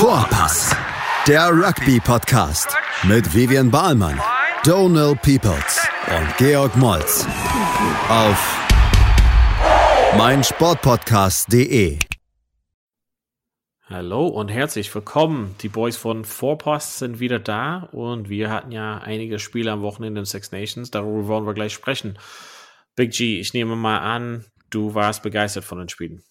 Vorpass, der Rugby-Podcast mit Vivian Bahlmann, Donal Peoples und Georg Moltz auf meinsportpodcast.de. Hallo und herzlich willkommen. Die Boys von Vorpass sind wieder da und wir hatten ja einige Spiele am Wochenende in Six Nations. Darüber wollen wir gleich sprechen. Big G, ich nehme mal an, du warst begeistert von den Spielen.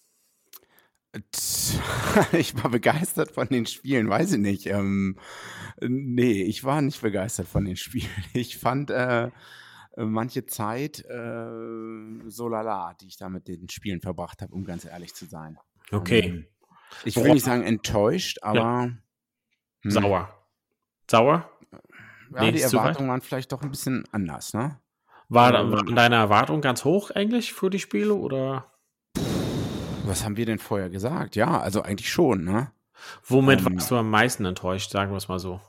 Ich war begeistert von den Spielen, weiß ich nicht. Ähm, nee, ich war nicht begeistert von den Spielen. Ich fand äh, manche Zeit äh, so lala, die ich da mit den Spielen verbracht habe, um ganz ehrlich zu sein. Okay. Ähm, ich will nicht sagen enttäuscht, aber Ja. hm, Sauer. Sauer? Ja, Nee, die? Erwartungen waren vielleicht doch ein bisschen anders, ne? War, Ähm, waren deine Erwartungen ganz hoch eigentlich für die Spiele oder Was haben wir denn vorher gesagt? Ja, also eigentlich schon, ne? womit Ähm, warst du am meisten enttäuscht, sagen wir es mal so?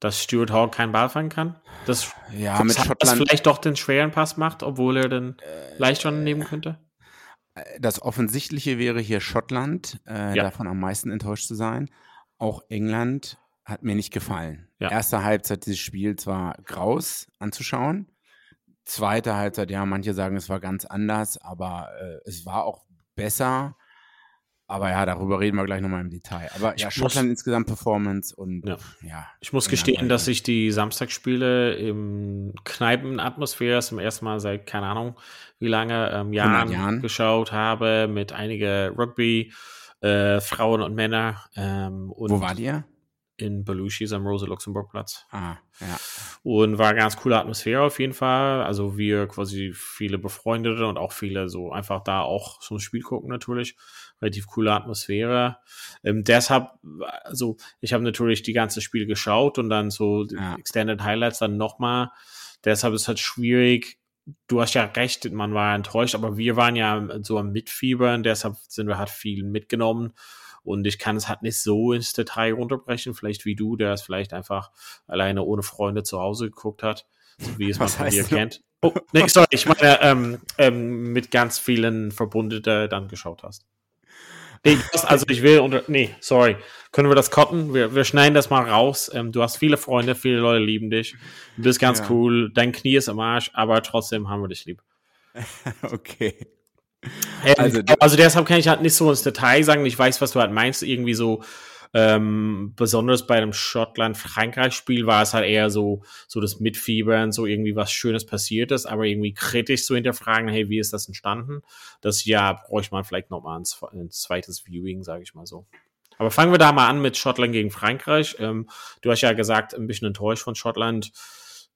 Dass Stuart Hall keinen Ball fangen kann? Das, Ja, mit das Schottland. vielleicht doch den schweren Pass macht, obwohl er den leicht schon nehmen könnte? Das Offensichtliche wäre hier Schottland, äh, Ja. davon am meisten enttäuscht zu sein. Auch England hat mir nicht gefallen. Ja. Erste Halbzeit dieses Spiels war graus anzuschauen. Zweite Halbzeit, ja, manche sagen, es war ganz anders, aber äh, es war auch besser. Aber ja, darüber reden wir gleich nochmal im Detail. Aber Ich ja, muss- Schottland insgesamt Performance und Ja. ja. Ich muss gestehen, war dass ich die Samstagsspiele im Kneipenatmosphäre zum ersten Mal seit, keine Ahnung, wie lange, ähm, Jahren, Jahren. geschaut habe, mit einige Rugby, äh, Frauen und Männer. Ähm, und Wo wart ihr? In Belushis am Rosa-Luxemburg-Platz. Ah, ja. Und war ganz coole Atmosphäre auf jeden Fall. Also wir quasi viele Befreundete und auch viele so einfach da auch zum Spiel gucken natürlich. Relativ coole Atmosphäre. Ähm, deshalb, also ich habe natürlich die ganze Spiel geschaut und dann so Ja. Extended Highlights dann nochmal. Deshalb ist es halt schwierig. Du hast ja recht, man war enttäuscht, aber wir waren ja so am Mitfiebern, deshalb sind wir halt viel mitgenommen. Und ich kann es halt nicht so ins Detail runterbrechen, vielleicht wie du, der es vielleicht einfach alleine ohne Freunde zu Hause geguckt hat, so wie es man von dir kennt. Oh, nee, sorry, ich meine, ähm, ähm, mit ganz vielen Verbundete dann geschaut hast. Nee, das, also ich will unter. Nee, sorry. Können wir das cutten? Wir, wir schneiden das mal raus. Ähm, du hast viele Freunde, viele Leute lieben dich. Du bist ganz Ja. cool. Dein Knie ist im Arsch, aber trotzdem haben wir dich lieb. Okay. Also- also, deshalb kann ich halt nicht so ins Detail sagen. Ich weiß, was du halt meinst. Irgendwie so, ähm, besonders bei dem Schottland-Frankreich-Spiel war es halt eher so, so das Mitfiebern, so irgendwie was Schönes passiert ist, aber irgendwie kritisch zu hinterfragen, hey, wie ist das entstanden? Das ja bräuchte man vielleicht nochmal ein, ein zweites Viewing, sage ich mal so. Aber fangen wir da mal an mit Schottland gegen Frankreich. Ähm, du hast ja gesagt, ein bisschen enttäuscht von Schottland.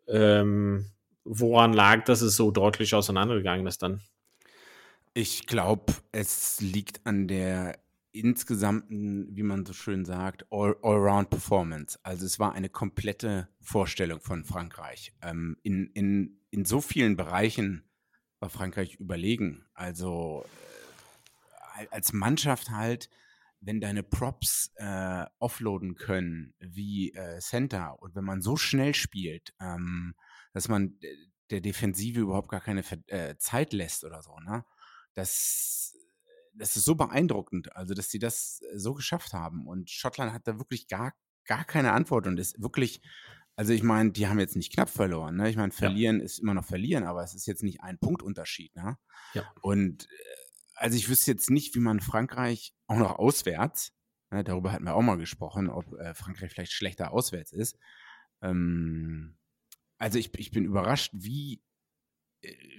Ähm, woran lag, dass es so deutlich auseinandergegangen ist dann? Ich glaube, es liegt an der insgesamten, wie man so schön sagt, All- Allround-Performance. Also es war eine komplette Vorstellung von Frankreich. Ähm, in, in, in so vielen Bereichen war Frankreich überlegen. Also äh, als Mannschaft halt, wenn deine Props äh, offloaden können wie äh, Center und wenn man so schnell spielt, ähm, dass man äh, der Defensive überhaupt gar keine Ver äh, Zeit lässt oder so, ne? Das, das ist so beeindruckend, also dass sie das äh, so geschafft haben. Und Schottland hat da wirklich gar, gar keine Antwort und ist wirklich, also ich meine, die haben jetzt nicht knapp verloren. Ne? Ich meine, verlieren ist immer noch verlieren, aber es ist jetzt nicht ein Punktunterschied. Ne? Ja. Und äh, also ich wüsste jetzt nicht, wie man Frankreich auch noch auswärts, ne, darüber hatten wir auch mal gesprochen, ob äh, Frankreich vielleicht schlechter auswärts ist. Ähm, also ich, ich bin überrascht, wie,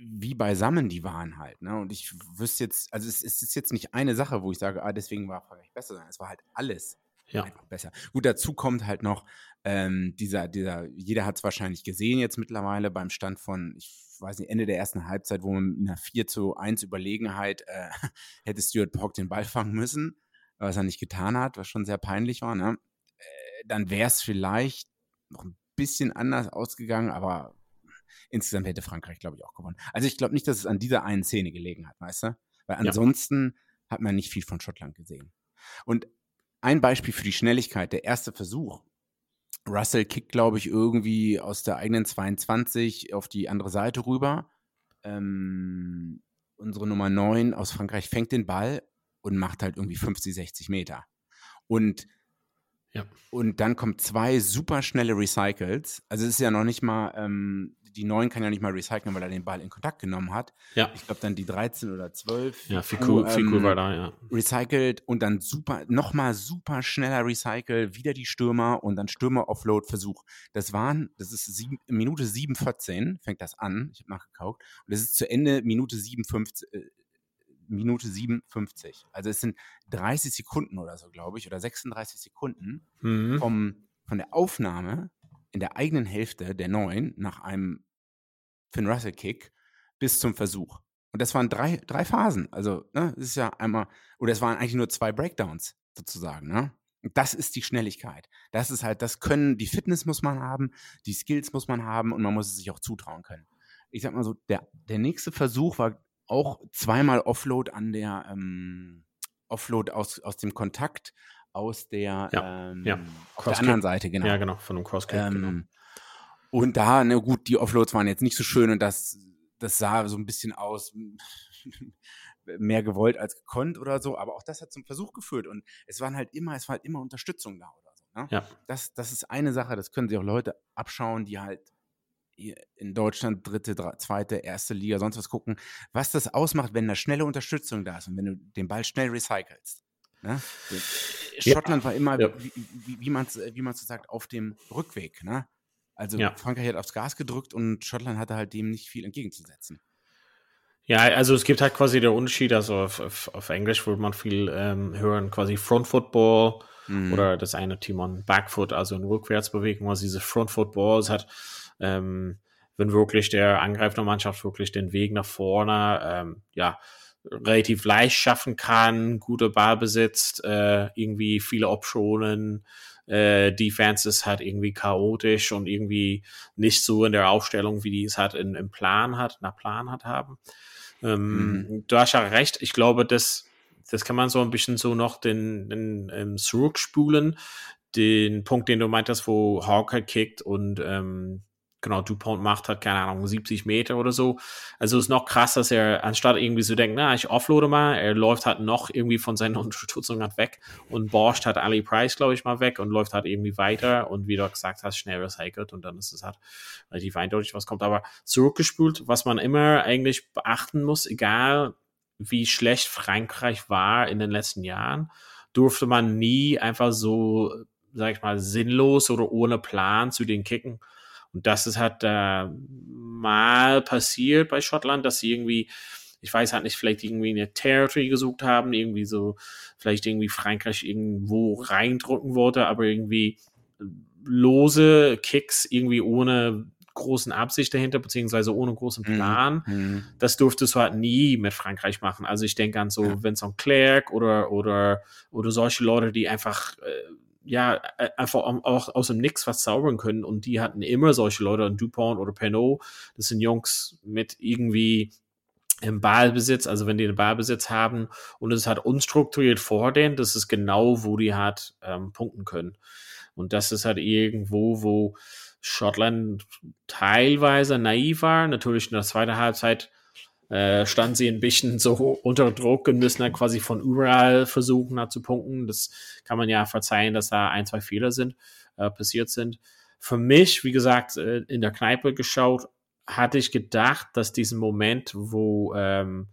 wie beisammen die waren halt. Ne? Und ich wüsste jetzt, also es, es ist jetzt nicht eine Sache, wo ich sage, ah, deswegen war Frankreich besser, sondern es war halt alles Ja. einfach besser. Gut, dazu kommt halt noch ähm, dieser, dieser, jeder hat es wahrscheinlich gesehen jetzt mittlerweile beim Stand von, ich weiß nicht, Ende der ersten Halbzeit, wo man mit einer 4 zu 1 Überlegenheit äh, hätte Stuart Brock den Ball fangen müssen, was er nicht getan hat, was schon sehr peinlich war, ne? Äh, dann wäre es vielleicht noch ein bisschen anders ausgegangen, aber insgesamt hätte Frankreich, glaube ich, auch gewonnen. Also ich glaube nicht, dass es an dieser einen Szene gelegen hat, weißt du? Weil Ja. ansonsten hat man nicht viel von Schottland gesehen. Und ein Beispiel für die Schnelligkeit, der erste Versuch. Russell kickt, glaube ich, irgendwie aus der eigenen 22 auf die andere Seite rüber. Ähm, unsere Nummer 9 aus Frankreich fängt den Ball und macht halt irgendwie 50, 60 Meter. Und ja. Und dann kommen zwei super schnelle Recycles. Also es ist ja noch nicht mal, ähm, die 9 kann ja nicht mal recyceln, weil er den Ball in Kontakt genommen hat. Ja. Ich glaube dann die 13 oder 12. Ja, Fiku, ähm, Fiku war da, ja. Recycelt und dann super, nochmal super schneller Recycle, wieder die Stürmer und dann Stürmer-Offload-Versuch. Das waren, das ist sieben, Minute 7,14 fängt das an. Ich habe nachgekauft. Und das ist zu Ende Minute 7,15, äh, Minute 57. Also es sind 30 Sekunden oder so, glaube ich, oder 36 Sekunden Mhm. vom, von der Aufnahme in der eigenen Hälfte der neun nach einem Finn Russell Kick bis zum Versuch. Und das waren drei, drei Phasen. Also, ne, das ist ja einmal, oder es waren eigentlich nur zwei Breakdowns sozusagen, ne? Das ist die Schnelligkeit. Das ist halt, das können, die Fitness muss man haben, die Skills muss man haben und man muss es sich auch zutrauen können. Ich sag mal so, der, der nächste Versuch war auch zweimal Offload an der ähm, Offload aus, aus dem Kontakt aus der, Ja, ähm, ja. auf der anderen Seite, genau. Ja, genau, von einem Crosskick. genau. Ähm, Und da, na gut, die Offloads waren jetzt nicht so schön und das, das sah so ein bisschen aus, mehr gewollt als gekonnt oder so, aber auch das hat zum Versuch geführt und es waren halt immer, es war halt immer Unterstützung da oder so. Ne? Ja. Das, das ist eine Sache, das können sich auch Leute abschauen, die halt in Deutschland dritte, zweite, erste Liga, sonst was gucken, was das ausmacht, wenn da schnelle Unterstützung da ist und wenn du den Ball schnell recycelst. Ne? Ja. Schottland war immer, Ja. wie, wie, wie man es wie man's so sagt, auf dem Rückweg. Ne? Also Ja. Frankreich hat aufs Gas gedrückt und Schottland hatte halt dem nicht viel entgegenzusetzen. Ja, also es gibt halt quasi der Unterschied, also auf, auf, auf Englisch würde man viel ähm, hören, quasi Front Football Mhm. oder das eine Team an Backfoot, also in Rückwärtsbewegung, also diese Front Football, es hat, ähm, wenn wirklich der Angreifer der Mannschaft wirklich den Weg nach vorne, ähm, ja, relativ leicht schaffen kann, gute Ball besitzt, äh, irgendwie viele Optionen, äh, Defense ist halt irgendwie chaotisch und irgendwie nicht so in der Aufstellung, wie die es halt in, im Plan hat, nach Plan hat haben. Ähm, Du hast ja recht. Ich glaube, das, das kann man so ein bisschen so noch den, den ähm, zurückspulen. Den Punkt, den du meintest, wo Hawker kickt und ähm, genau, DuPont macht hat, keine Ahnung, 70 Meter oder so. Also es ist noch krass, dass er, anstatt irgendwie zu denken, na, ich offloade mal, er läuft halt noch irgendwie von seiner Unterstützung halt weg und borscht hat Ali Price, glaube ich, mal weg und läuft halt irgendwie weiter und wie du gesagt hast, schnell recycelt und dann ist es halt relativ eindeutig, was kommt. Aber zurückgespult, was man immer eigentlich beachten muss, egal wie schlecht Frankreich war in den letzten Jahren, durfte man nie einfach so, sag ich mal, sinnlos oder ohne Plan zu den kicken. Und das ist halt äh, mal passiert bei Schottland, dass sie irgendwie, ich weiß halt nicht, vielleicht irgendwie eine Territory gesucht haben, irgendwie so, vielleicht irgendwie Frankreich irgendwo reindrücken wollte, aber irgendwie lose Kicks irgendwie ohne großen Absicht dahinter, beziehungsweise ohne großen Mhm. Plan. Mhm. Das durftest du halt nie mit Frankreich machen. Also ich denke an so Ja. Vincent Clerc oder, oder, oder solche Leute, die einfach, äh, ja, äh, einfach au- auch aus dem Nix was zaubern können. Und die hatten immer solche Leute, und Dupont oder Pernod, das sind Jungs mit irgendwie im Ballbesitz, also wenn die den Ballbesitz haben und es hat unstrukturiert vor denen, das ist genau, wo die halt ähm, punkten können. Und das ist halt irgendwo, wo Schottland teilweise naiv war. Natürlich in der zweiten Halbzeit äh, standen sie ein bisschen so unter Druck und müssen dann quasi von überall versuchen, da zu punkten. Das kann man ja verzeihen, dass da ein, zwei Fehler sind, äh, passiert sind. Für mich, wie gesagt, äh, in der Kneipe geschaut, hatte ich gedacht, dass diesen Moment, wo ähm,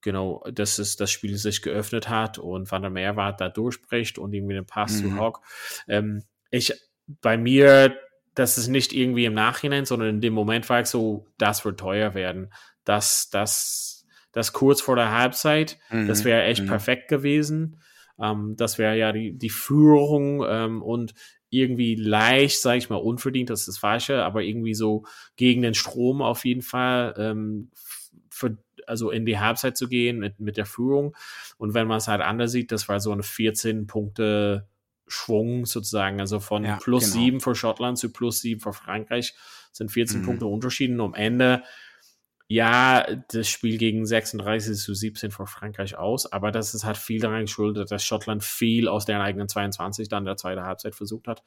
genau, dass es das Spiel sich geöffnet hat und Van der Meerwart da durchbricht und irgendwie den Pass zu Mhm. Hawk. Ähm, ich, bei mir, das ist nicht irgendwie im Nachhinein, sondern in dem Moment war ich so, das wird teuer werden. Das, das, das kurz vor der Halbzeit, das Mhm. wäre echt Mhm. perfekt gewesen. Ähm, das wäre ja die, die Führung ähm, und irgendwie leicht, sage ich mal, unverdient, das ist das Falsche, aber irgendwie so gegen den Strom auf jeden Fall, ähm, für, also in die Halbzeit zu gehen mit, mit der Führung. Und wenn man es halt anders sieht, das war so eine 14 Punkte Schwung sozusagen, also von Ja, plus genau. 7 für Schottland zu plus 7 für Frankreich sind 14 Mhm. Punkte Unterschieden. Am Ende ja, das Spiel gegen 36 zu 17 für Frankreich aus, aber das ist halt viel daran geschuldet, dass Schottland viel aus deren eigenen 22 dann der zweiten Halbzeit versucht hat.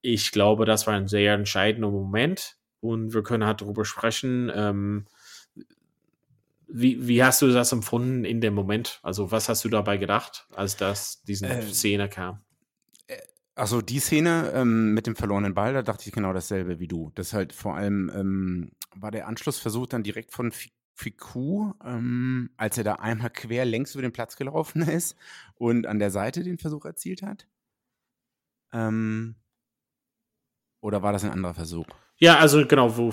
Ich glaube, das war ein sehr entscheidender Moment und wir können halt darüber sprechen. Ähm, wie, wie hast du das empfunden in dem Moment? Also, was hast du dabei gedacht, als das diese Äh, Szene kam? Also die Szene ähm, mit dem verlorenen Ball, da dachte ich genau dasselbe wie du. Das halt vor allem ähm, war der Anschlussversuch dann direkt von Fi- Fiku, ähm, als er da einmal quer längs über den Platz gelaufen ist und an der Seite den Versuch erzielt hat. Ähm, oder war das ein anderer Versuch? Ja, also genau, wo,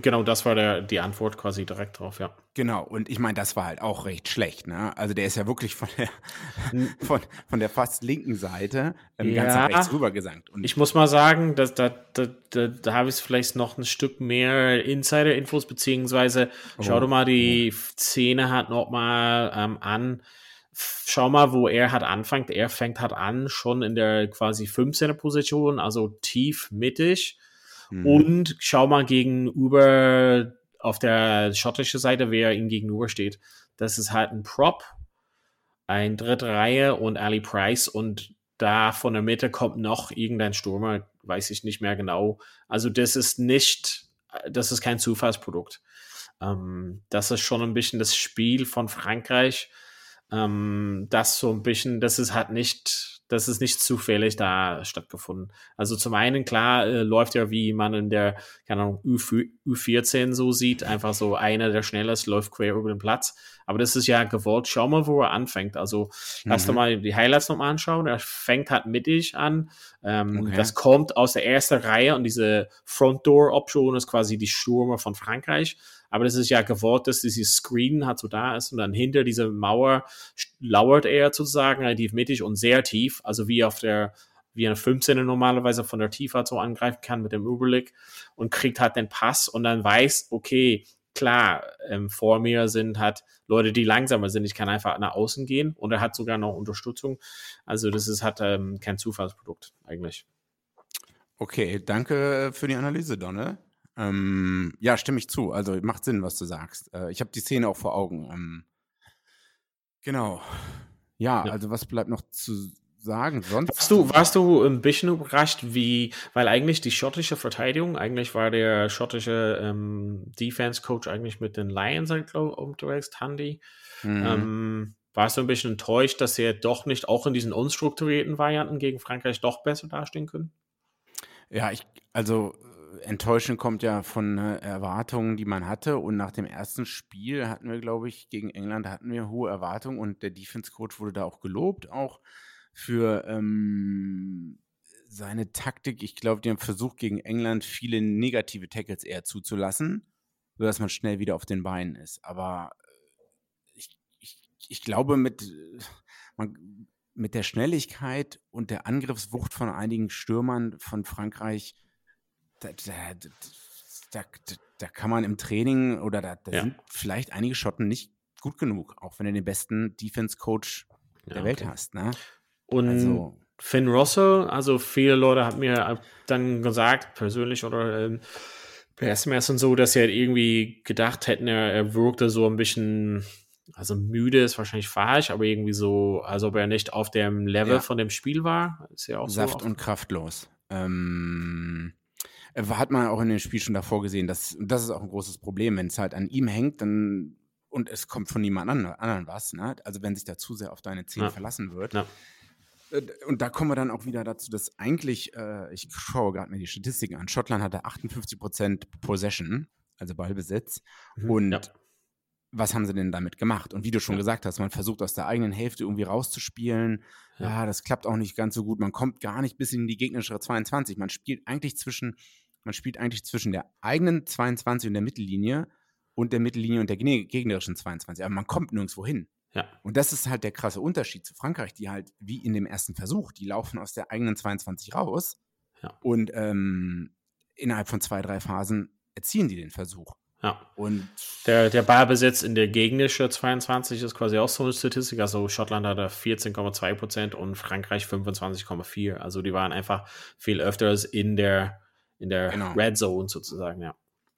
genau das war der, die Antwort quasi direkt drauf, ja. Genau, und ich meine, das war halt auch recht schlecht, ne? Also der ist ja wirklich von der, von, von der fast linken Seite ähm, ganz Ja. nach rechts rüber gesankt. Und Ich muss mal sagen, dass, da, da, da, da habe ich vielleicht noch ein Stück mehr Insider-Infos, beziehungsweise schau Oh, dir mal die Szene hat noch mal ähm, an. Schau mal, wo er hat anfängt. Er fängt halt an, schon in der quasi 15 Position, also tief mittig. Mhm. Und schau mal gegenüber auf der schottischen Seite, wer ihm gegenüber steht. Das ist halt ein Prop, ein dritte Reihe und Ali Price und da von der Mitte kommt noch irgendein Stürmer, weiß ich nicht mehr genau. Also das ist nicht, das ist kein Zufallsprodukt. Ähm, das ist schon ein bisschen das Spiel von Frankreich. Ähm, das so ein bisschen, das ist halt nicht, das ist nicht zufällig da stattgefunden. Also zum einen, klar, äh, läuft ja, wie man in der, keine Ahnung, U, U14 so sieht, einfach so einer, der schneller ist, läuft quer über den Platz. Aber das ist ja gewollt. Schau mal, wo er anfängt. Also lass Mhm. doch mal die Highlights nochmal anschauen. Er fängt halt mittig an. Ähm, Okay. Das kommt aus der ersten Reihe und diese Front Door Option ist quasi die Stürmer von Frankreich. Aber das ist ja gewollt, dass dieses Screen halt so da ist und dann hinter dieser Mauer lauert er sozusagen relativ mittig und sehr tief. Also wie auf der, wie eine 15 normalerweise von der Tiefe halt so angreifen kann mit dem Überblick und kriegt halt den Pass und dann weiß, okay, klar, ähm, vor mir sind halt Leute, die langsamer sind. Ich kann einfach nach außen gehen und er hat sogar noch Unterstützung. Also das ist halt ähm, kein Zufallsprodukt eigentlich. Okay, danke für die Analyse, Donne. Ähm, ja, stimme ich zu. Also macht Sinn, was du sagst. Äh, ich habe die Szene auch vor Augen. Ähm, genau. Ja, Ja. also was bleibt noch zu sagen? Sonst. Warst du, warst du ein bisschen überrascht, wie, weil eigentlich die schottische Verteidigung, eigentlich war der schottische ähm, Defense-Coach eigentlich mit den Lions halt, glaub, unterwegs, Tandy. Mhm. Ähm, warst du ein bisschen enttäuscht, dass er doch nicht auch in diesen unstrukturierten Varianten gegen Frankreich doch besser dastehen können? Ja, ich, also enttäuschend kommt ja von äh, Erwartungen, die man hatte. Und nach dem ersten Spiel hatten wir, glaube ich, gegen England hatten wir hohe Erwartungen und der Defense Coach wurde da auch gelobt, auch für ähm, seine Taktik. Ich glaube, die haben versucht, gegen England viele negative Tackles eher zuzulassen, sodass man schnell wieder auf den Beinen ist. Aber äh, ich, ich, ich glaube, mit, äh, man, mit der Schnelligkeit und der Angriffswucht von einigen Stürmern von Frankreich, da, da, da, kann man im Training oder da, Ja. sind vielleicht einige Schotten nicht gut genug, auch wenn du den besten Defense-Coach der Ja, Welt okay. hast. Ne? Und Also, Finn Russell, also viele Leute haben mir dann gesagt, persönlich oder ähm, per SMS und so, dass sie halt irgendwie gedacht hätten, er, er wirkte so ein bisschen, also müde ist wahrscheinlich falsch, aber irgendwie so, als ob er nicht auf dem Level Ja. von dem Spiel war. Ist ja auch Saft so. und kraftlos. Ähm, äh, hat man auch in dem Spiel schon davor gesehen, dass das ist auch ein großes Problem, wenn es halt an ihm hängt, dann und es kommt von niemand an- anderen was, ne? Also wenn sich da zu sehr auf deine Zähne Ja. verlassen wird. Ja. Äh, Und da kommen wir dann auch wieder dazu, dass eigentlich, äh, ich schaue gerade mir die Statistiken an, Schottland hatte 58% Possession, also Ballbesitz. Mhm, Und ja. was haben sie denn damit gemacht? Und wie du schon gesagt hast, man versucht aus der eigenen Hälfte irgendwie rauszuspielen. Ja. Ja. das klappt auch nicht ganz so gut. Man kommt gar nicht bis in die gegnerische 22. Man spielt eigentlich zwischen, man spielt eigentlich zwischen der eigenen 22 und der Mittellinie und der Mittellinie und der gegnerischen 22. Aber man kommt nirgendwo hin. Ja. Und das ist halt der krasse Unterschied zu Frankreich, die halt wie in dem ersten Versuch, die laufen aus der eigenen 22 raus Ja. und ähm, innerhalb von zwei, drei Phasen erzielen die den Versuch. ja. Und Der, der Ballbesitz in der gegnerischen 22 ist quasi auch so eine Statistik. Also Schottland hatte 14,2 Prozent und Frankreich 25,4. Also die waren einfach viel öfters in der, in der Genau. Red Zone sozusagen, ja.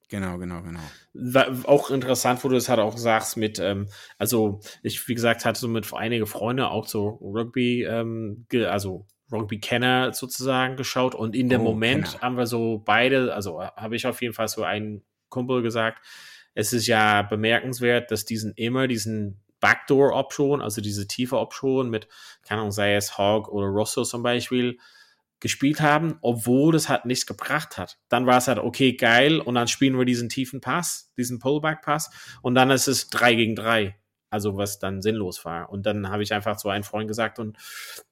genau, genau, genau. War auch interessant, wo du es halt auch sagst, mit, ähm, also ich, wie gesagt, hatte so mit einige Freunde auch so Rugby, ähm, also Rugby-Kenner sozusagen geschaut und in dem Oh, Moment Kenner. haben wir so beide, also habe ich auf jeden Fall so einen Kumpel gesagt, es ist ja bemerkenswert, dass diesen immer diesen Backdoor-Option, also diese tiefe Option mit, keine Ahnung, sei es Hog oder Rosso zum Beispiel, gespielt haben, obwohl das halt nichts gebracht hat. Dann war es halt, okay, geil, und dann spielen wir diesen tiefen Pass, diesen Pullback-Pass, und dann ist es drei gegen drei. Also was dann sinnlos war. Und dann habe ich einfach zu einem Freund gesagt und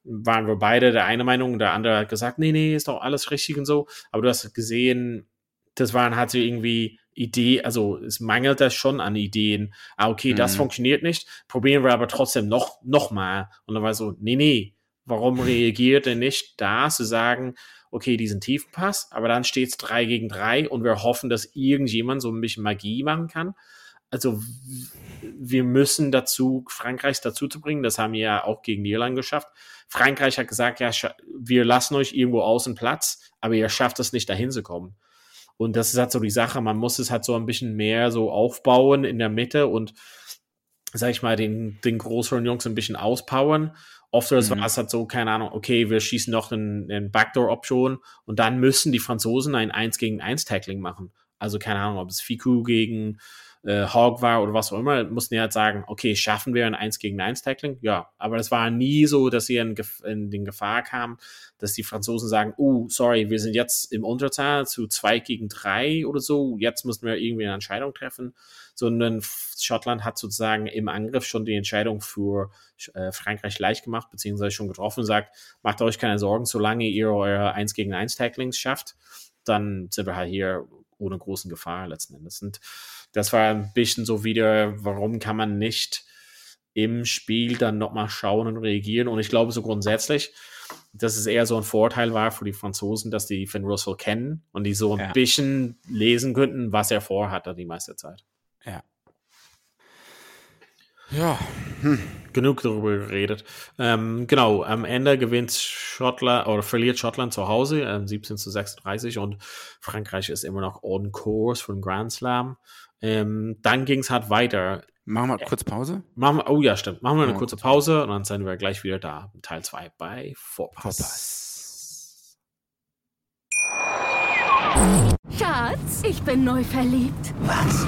waren wir beide der eine Meinung, der andere hat gesagt, nee, nee, ist doch alles richtig und so. Aber du hast gesehen, das waren halt so irgendwie Idee, also es mangelt da schon an Ideen. Ah, okay, das Mhm. funktioniert nicht, probieren wir aber trotzdem noch, noch mal. Und dann war so, nee, nee, warum reagiert er nicht da zu sagen, okay, diesen Tiefenpass, aber dann steht es drei gegen drei und wir hoffen, dass irgendjemand so ein bisschen Magie machen kann. Also wir müssen dazu, Frankreich dazu zu bringen, das haben wir ja auch gegen Irland geschafft. Frankreich hat gesagt, ja, wir lassen euch irgendwo außen Platz, aber ihr schafft es nicht, dahin zu kommen. Und das ist halt so die Sache, man muss es halt so ein bisschen mehr so aufbauen in der Mitte und, sag ich mal, den, den größeren Jungs ein bisschen auspowern. Oft Mhm. war es halt so, keine Ahnung, okay, wir schießen noch einen, einen Backdoor-Option und dann müssen die Franzosen ein 1 gegen 1 Tackling machen. Also keine Ahnung, ob es Fiku gegen äh, Hawk war oder was auch immer, mussten die halt sagen, okay, schaffen wir ein 1 gegen 1 Tackling? Ja, aber das war nie so, dass sie in, in den Gefahr kamen, dass die Franzosen sagen, oh, sorry, wir sind jetzt im Unterzahl zu 2 gegen 3 oder so, jetzt müssen wir irgendwie eine Entscheidung treffen, sondern Schottland hat sozusagen im Angriff schon die Entscheidung für äh, Frankreich leicht gemacht, beziehungsweise schon getroffen sagt, macht euch keine Sorgen, solange ihr eure 1 gegen 1 Tacklings schafft, dann sind wir halt hier ohne großen Gefahr letzten Endes. Und das war ein bisschen so wieder, warum kann man nicht im Spiel dann nochmal schauen und reagieren? Und ich glaube so grundsätzlich, dass es eher so ein Vorteil war für die Franzosen, dass die Finn Russell kennen und die so ein Ja. bisschen lesen könnten, was er vorhatte die meiste Zeit. Ja. Ja. Genug darüber geredet. Ähm, genau, am Ende gewinnt Schottland oder verliert Schottland zu Hause ähm, 17 zu 36 und Frankreich ist immer noch on course für den Grand Slam. Ähm, dann ging es halt weiter. Machen wir kurz Pause? Machen wir, oh ja, stimmt. Machen wir eine kurze Pause und dann sind wir gleich wieder da. Teil 2 bei Vorpass. Vorpass. Schatz, ich bin neu verliebt. Was?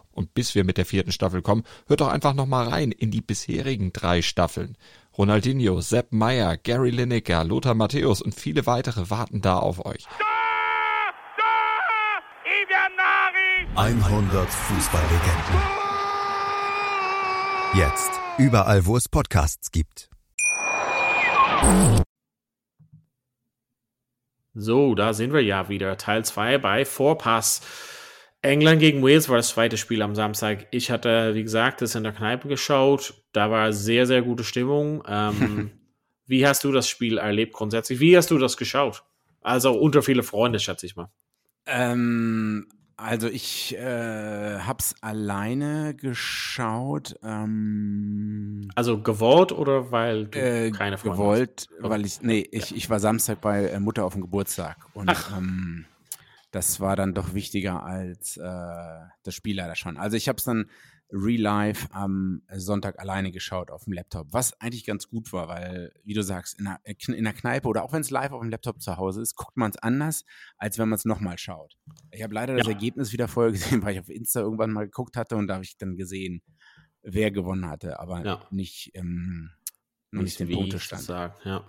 Und bis wir mit der vierten Staffel kommen, hört doch einfach noch mal rein in die bisherigen drei Staffeln. Ronaldinho, Sepp Meyer, Gary Lineker, Lothar Matthäus und viele weitere warten da auf euch. 100 Fußballlegenden. Jetzt überall, wo es Podcasts gibt. So, da sind wir ja wieder. Teil 2 bei Vorpass. England gegen Wales war das zweite Spiel am Samstag. Ich hatte, wie gesagt, das in der Kneipe geschaut. Da war sehr, sehr gute Stimmung. Ähm, wie hast du das Spiel erlebt grundsätzlich? Wie hast du das geschaut? Also unter viele Freunde, schätze ich mal. Ähm, also ich äh, hab's alleine geschaut. Ähm, Also gewollt oder weil du äh, keine Freunde gewollt, Okay. weil ich, nee, ich, ich war Samstag bei äh, Mutter auf dem Geburtstag und Ach. ähm, das war dann doch wichtiger als äh, das Spiel leider schon. Also ich habe es dann real life am Sonntag alleine geschaut auf dem Laptop, was eigentlich ganz gut war, weil, wie du sagst, in der, in der Kneipe oder auch wenn es live auf dem Laptop zu Hause ist, guckt man es anders, als wenn man es nochmal schaut. Ich habe leider das Ja. Ergebnis wieder vorher gesehen, weil ich auf Insta irgendwann mal geguckt hatte und da habe ich dann gesehen, wer gewonnen hatte, aber Ja. nicht, ähm, noch nicht den Punktestand. sagen, ja.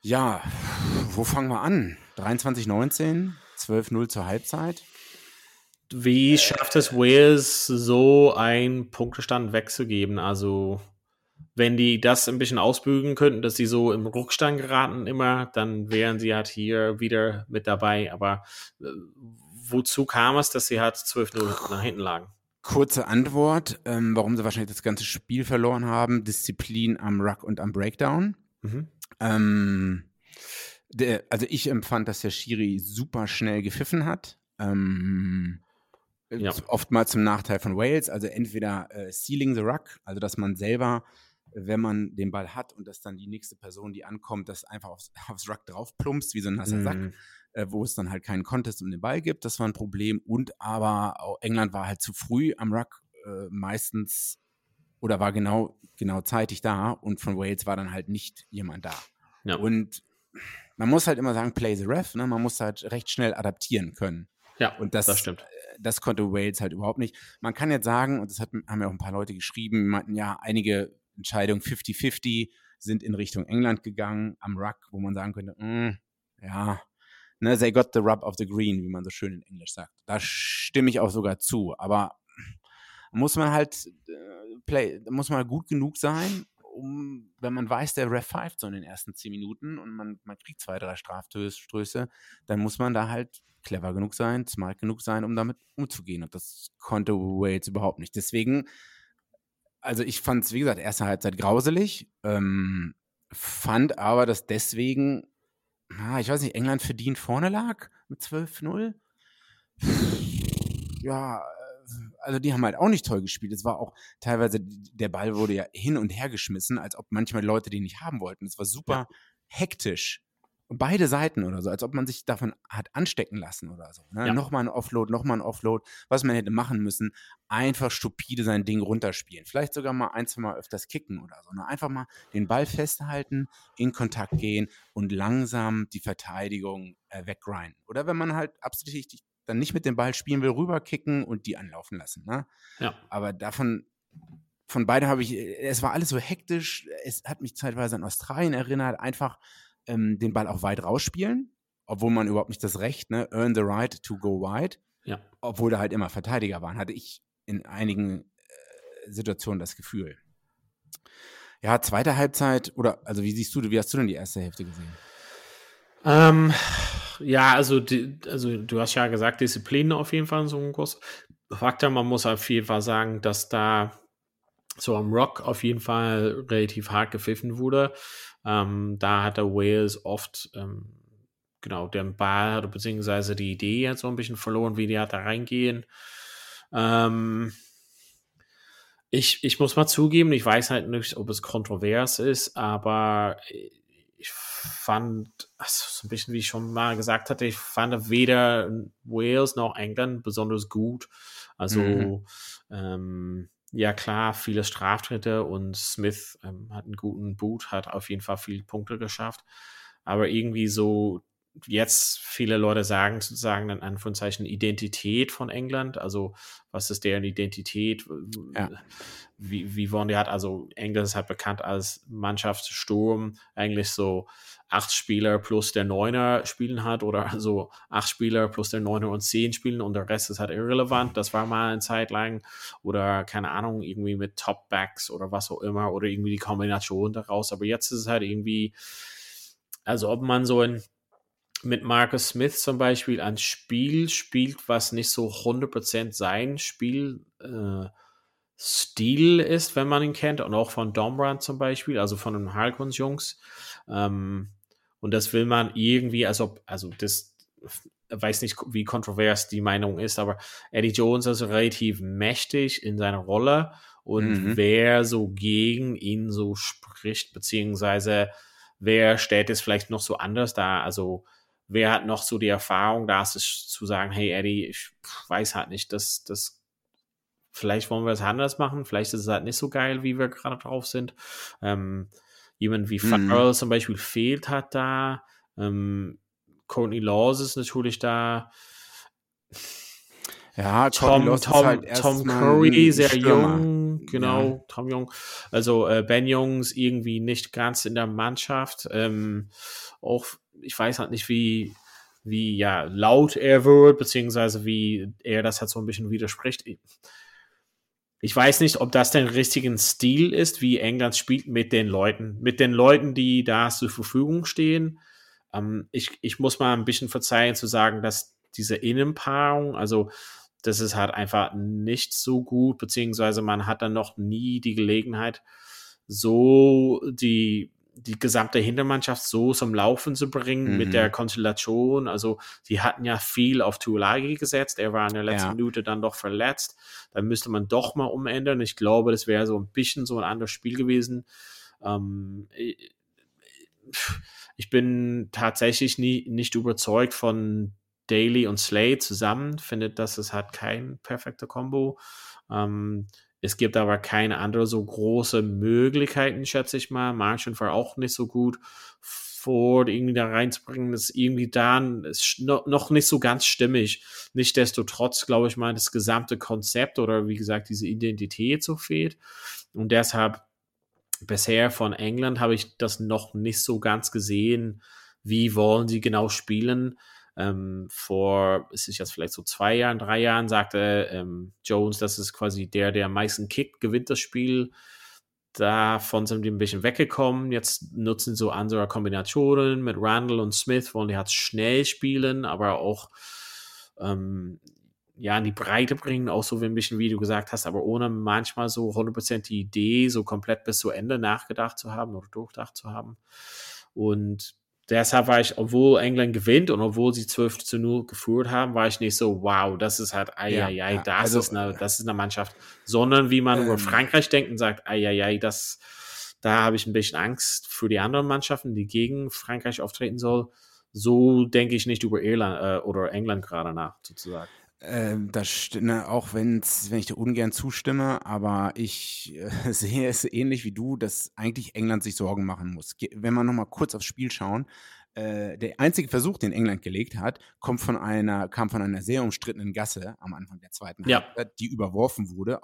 Ja, wo fangen wir an? 23-19, 12-0 zur Halbzeit. Wie schafft es Wales, so einen Punktestand wegzugeben? Also, wenn die das ein bisschen ausbügen könnten, dass sie so im Rückstand geraten immer, dann wären sie halt hier wieder mit dabei. Aber äh, wozu kam es, dass sie halt 12-0 nach hinten lagen? Kurze Antwort, ähm, warum sie wahrscheinlich das ganze Spiel verloren haben. Disziplin am Ruck und am Breakdown. Mhm. Ähm, der, also ich empfand, dass der Schiri super schnell gepfiffen hat. Ähm, Ja. Oftmals zum Nachteil von Wales. Also entweder äh, sealing the ruck, also dass man selber wenn man den Ball hat und dass dann die nächste Person, die ankommt, das einfach aufs, aufs Ruck drauf plumpst, wie so ein nasser Sack, Mhm. äh, wo es dann halt keinen Contest um den Ball gibt. Das war ein Problem. Und aber auch England war halt zu früh am Ruck äh, meistens oder war genau, genau zeitig da und von Wales war dann halt nicht jemand da. Ja. Und man muss halt immer sagen, play the ref, ne? man muss halt recht schnell adaptieren können. Ja, Und das, das stimmt. äh, das konnte Wales halt überhaupt nicht. Man kann jetzt sagen, und das hat, haben ja auch ein paar Leute geschrieben, die meinten ja, einige Entscheidungen 50-50 sind in Richtung England gegangen am Ruck, wo man sagen könnte, mm, ja, ne, they got the rub of the green, wie man so schön in Englisch sagt. Da stimme ich auch sogar zu. Aber muss man halt äh, play, muss man gut genug sein, um, wenn man weiß, der Ref pfeift so in den ersten zehn Minuten und man, man kriegt zwei, drei Strafstöße, dann muss man da halt clever genug sein, smart genug sein, um damit umzugehen. Und das konnte Wales überhaupt nicht. Deswegen, also ich fand es, wie gesagt, erste Halbzeit grauselig, ähm, fand aber, dass deswegen, ah, ich weiß nicht, England verdient vorne lag mit 12-0. Ja, also die haben halt auch nicht toll gespielt. Es war auch teilweise, der Ball wurde ja hin und her geschmissen, als ob manchmal Leute den nicht haben wollten. Es war super hektisch. Beide Seiten oder so, als ob man sich davon hat anstecken lassen oder so. Ne? Ja. Nochmal ein Offload, nochmal ein Offload, was man hätte machen müssen. Einfach stupide sein Ding runterspielen. Vielleicht sogar mal ein, zwei Mal öfters kicken oder so. Ne? Einfach mal den Ball festhalten, in Kontakt gehen und langsam die Verteidigung äh, weggrinden. Oder wenn man halt absichtlich dann nicht mit dem Ball spielen will, rüberkicken und die anlaufen lassen. Ne? Ja. Aber davon, von beide habe ich, es war alles so hektisch. Es hat mich zeitweise an Australien erinnert. Einfach ähm, den Ball auch weit rausspielen, obwohl man überhaupt nicht das Recht, ne, earn the right to go wide, Ja. obwohl da halt immer Verteidiger waren, hatte ich in einigen äh, Situationen das Gefühl. Ja, zweite Halbzeit, oder, also wie siehst du, wie hast du denn die erste Hälfte gesehen? Ähm, ja, also, die, also du hast ja gesagt, Disziplin auf jeden Fall so ein großer Faktor. Man muss auf jeden Fall sagen, dass da so am Rock auf jeden Fall relativ hart gepfiffen wurde. Ähm, da hat der Wales oft ähm, genau den Ball oder beziehungsweise die Idee hat so ein bisschen verloren, wie die da reingehen. Ähm, ich, ich muss mal zugeben, ich weiß halt nicht, ob es kontrovers ist, aber ich fand, also so ein bisschen wie ich schon mal gesagt hatte, ich fand weder Wales noch England besonders gut. Also, Mhm. ähm, ja klar, viele Straftritte und Smith ähm, hat einen guten Boot, hat auf jeden Fall viele Punkte geschafft. Aber irgendwie so jetzt viele Leute sagen sozusagen in Anführungszeichen Identität von England. Also was ist deren Identität? Ja. Wie, wie wollen die hat? Also England ist halt bekannt als Mannschaftssturm, eigentlich so acht Spieler plus der Neuner spielen hat oder so acht Spieler plus der Neuner und zehn spielen und der Rest ist halt irrelevant. Das war mal eine Zeit lang oder keine Ahnung, irgendwie mit Topbacks oder was auch immer oder irgendwie die Kombination daraus. Aber jetzt ist es halt irgendwie, also ob man so ein mit Marcus Smith zum Beispiel ein Spiel spielt, was nicht so 100% sein Spiel äh, Stil ist, wenn man ihn kennt, und auch von Dombrand zum Beispiel, also von den Harkons Jungs. Ähm, und das will man irgendwie, also, also das weiß nicht, wie kontrovers die Meinung ist, aber Eddie Jones ist relativ mächtig in seiner Rolle und Mhm. wer so gegen ihn so spricht, beziehungsweise wer stellt es vielleicht noch so anders dar, also wer hat noch so die Erfahrung, da ist es zu sagen, hey Eddie, ich weiß halt nicht, das, das, vielleicht wollen wir es anders machen, vielleicht ist es halt nicht so geil, wie wir gerade drauf sind. Ähm, jemand wie Mhm. Farrell zum Beispiel fehlt hat da, ähm, Courtney Laws ist natürlich da, Ja, Tom, Tom, halt Tom Curry, sehr Stürmer. jung, genau, Ja. Tom Jung. Also äh, Ben Jungs irgendwie nicht ganz in der Mannschaft. Ähm, auch, ich weiß halt nicht, wie, wie ja, laut er wird, beziehungsweise wie er das halt so ein bisschen widerspricht. Ich weiß nicht, ob das den richtigen Stil ist, wie England spielt mit den Leuten, mit den Leuten, die da zur Verfügung stehen. Ähm, ich, ich muss mal ein bisschen verzeihen zu sagen, dass diese Innenpaarung, also das ist halt einfach nicht so gut, beziehungsweise man hat dann noch nie die Gelegenheit, so die, die gesamte Hintermannschaft so zum Laufen zu bringen Mhm. mit der Konstellation. Also, sie hatten ja viel auf Tuolagi gesetzt. Er war in der letzten Ja. Minute dann doch verletzt. Dann müsste man doch mal umändern. Ich glaube, das wäre so ein bisschen so ein anderes Spiel gewesen. Ähm, ich- bin tatsächlich nie, nicht überzeugt von Daly und Slade zusammen. Finde, dass es hat kein perfekter Combo. Ähm, es gibt aber keine andere so große Möglichkeiten, schätze ich mal. Marchand war auch nicht so gut. Ford irgendwie da reinzubringen, ist irgendwie da ist no- noch nicht so ganz stimmig. Nichtsdestotrotz, glaube ich mal, das gesamte Konzept oder wie gesagt, diese Identität so fehlt. Und deshalb bisher von England habe ich das noch nicht so ganz gesehen. Wie wollen sie genau spielen? Ähm, vor, es ist jetzt vielleicht so zwei Jahren, drei Jahren, sagte ähm, Jones, das ist quasi der, der am meisten kickt, gewinnt das Spiel. Davon sind die ein bisschen weggekommen. Jetzt nutzen so andere Kombinationen mit Randall und Smith, wollen die halt schnell spielen, aber auch ähm, ja, in die Breite bringen, auch so wie ein bisschen, wie du gesagt hast, aber ohne manchmal so 100% die Idee so komplett bis zu Ende nachgedacht zu haben oder durchdacht zu haben. Und deshalb war ich, obwohl England gewinnt und obwohl sie 12 zu 0 geführt haben, war ich nicht so, wow, das ist halt, ai, Ja, ai, ja, das, also, ist eine, das ist eine Mannschaft. Sondern wie man über Ähm. Frankreich denkt und sagt, ai, ai, ai, das, da habe ich ein bisschen Angst für die anderen Mannschaften, die gegen Frankreich auftreten soll. So denke ich nicht über Irland äh, oder England gerade nach, sozusagen. Ähm, das st- ne, auch wenn's, wenn ich dir ungern zustimme, aber ich äh, sehe es ähnlich wie du, dass eigentlich England sich Sorgen machen muss. Ge wenn wir nochmal kurz aufs Spiel schauen, äh, der einzige Versuch, den England gelegt hat, kommt von einer, kam von einer sehr umstrittenen Gasse am Anfang der zweiten Ja. Halbzeit, die überworfen wurde,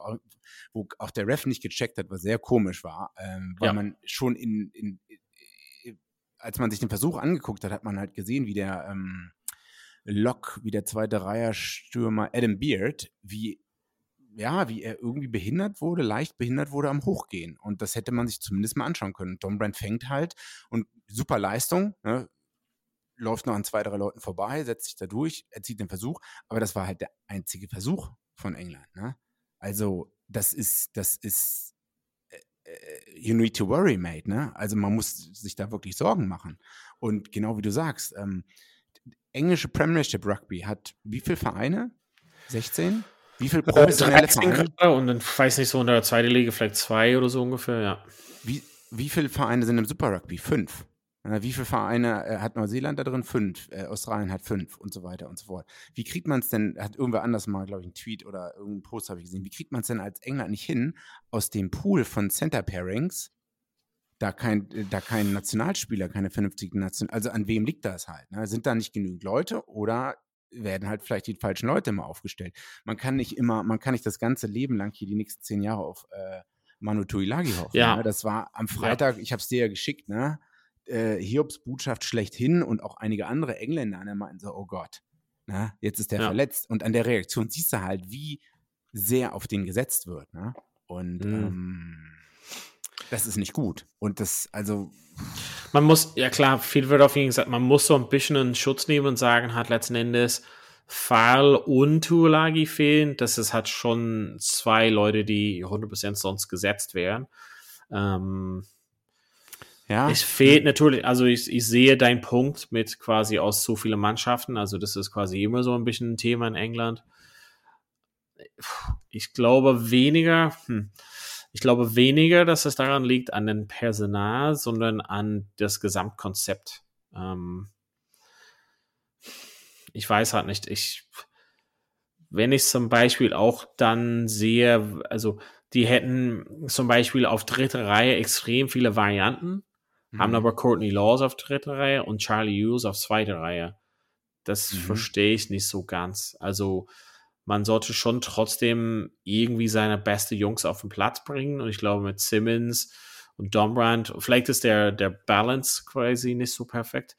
wo auch der Ref nicht gecheckt hat, was sehr komisch war, ähm, weil Ja. man schon in, in, in, als man sich den Versuch angeguckt hat, hat man halt gesehen, wie der ähm, Lock, wie der zweite Reiherstürmer Adam Beard, wie ja, wie er irgendwie behindert wurde, leicht behindert wurde am Hochgehen. Und das hätte man sich zumindest mal anschauen können. Don Brand fängt halt und super Leistung, ne, läuft noch an zwei, drei Leuten vorbei, setzt sich da durch, erzielt den Versuch, aber das war halt der einzige Versuch von England. Ne? Also, das ist, das ist, äh, äh, you need to worry, mate. Ne? Also, man muss sich da wirklich Sorgen machen. Und genau wie du sagst, ähm, englische Premiership Rugby hat wie viele Vereine? 16? Wie viele professionelle 13 Vereine? und dann weiß nicht so in der zweiten Liga vielleicht zwei oder so ungefähr, ja. Wie, wie viele Vereine sind im Super Rugby? Fünf. Äh, Wie viele Vereine äh, hat Neuseeland da drin? Fünf. Äh, Australien hat fünf und so weiter und so fort. Wie kriegt man es denn, hat irgendwer anders mal, glaube ich, einen Tweet oder irgendeinen Post habe ich gesehen, wie kriegt man es denn als England nicht hin, aus dem Pool von Center Pairings da kein, da kein Nationalspieler, keine vernünftigen Nation, also an wem liegt das halt? Ne? Sind da nicht genügend Leute oder werden halt vielleicht die falschen Leute immer aufgestellt? Man kann nicht immer, man kann nicht das ganze Leben lang hier die nächsten zehn Jahre auf äh, Manu Tuilagi hoffen. Ja. Ne? Das war am Freitag, ich habe es dir ja geschickt, ne? Äh, Hiobs Botschaft schlechthin und auch einige andere Engländer ne, meinten so, oh Gott, ne? jetzt ist der Ja. verletzt. Und an der Reaktion siehst du halt, wie sehr auf den gesetzt wird. Ne? Und Mhm. ähm, das ist nicht gut. Und das, also, Man muss, ja klar, viel wird auf jeden Fall gesagt, man muss so ein bisschen einen Schutz nehmen und sagen, hat letzten Endes Fall und Tuolagi fehlen. Das ist halt schon zwei Leute, die 100% sonst gesetzt wären. Ähm, ja. Es fehlt natürlich, also ich, ich sehe deinen Punkt mit quasi aus so vielen Mannschaften. Also das ist quasi immer so ein bisschen ein Thema in England. Ich glaube weniger, hm, ich glaube weniger, dass es daran liegt an dem Personal, sondern an das Gesamtkonzept. Ähm, ich weiß halt nicht. Ich, wenn ich zum Beispiel auch dann sehe, also die hätten zum Beispiel auf dritte Reihe extrem viele Varianten, haben Mhm. aber Courtney Laws auf dritte Reihe und Charlie Hughes auf zweite Reihe. Das Mhm. verstehe ich nicht so ganz. Also man sollte schon trotzdem irgendwie seine beste Jungs auf den Platz bringen und ich glaube mit Simmons und Dombrand, vielleicht ist der, der Balance quasi nicht so perfekt.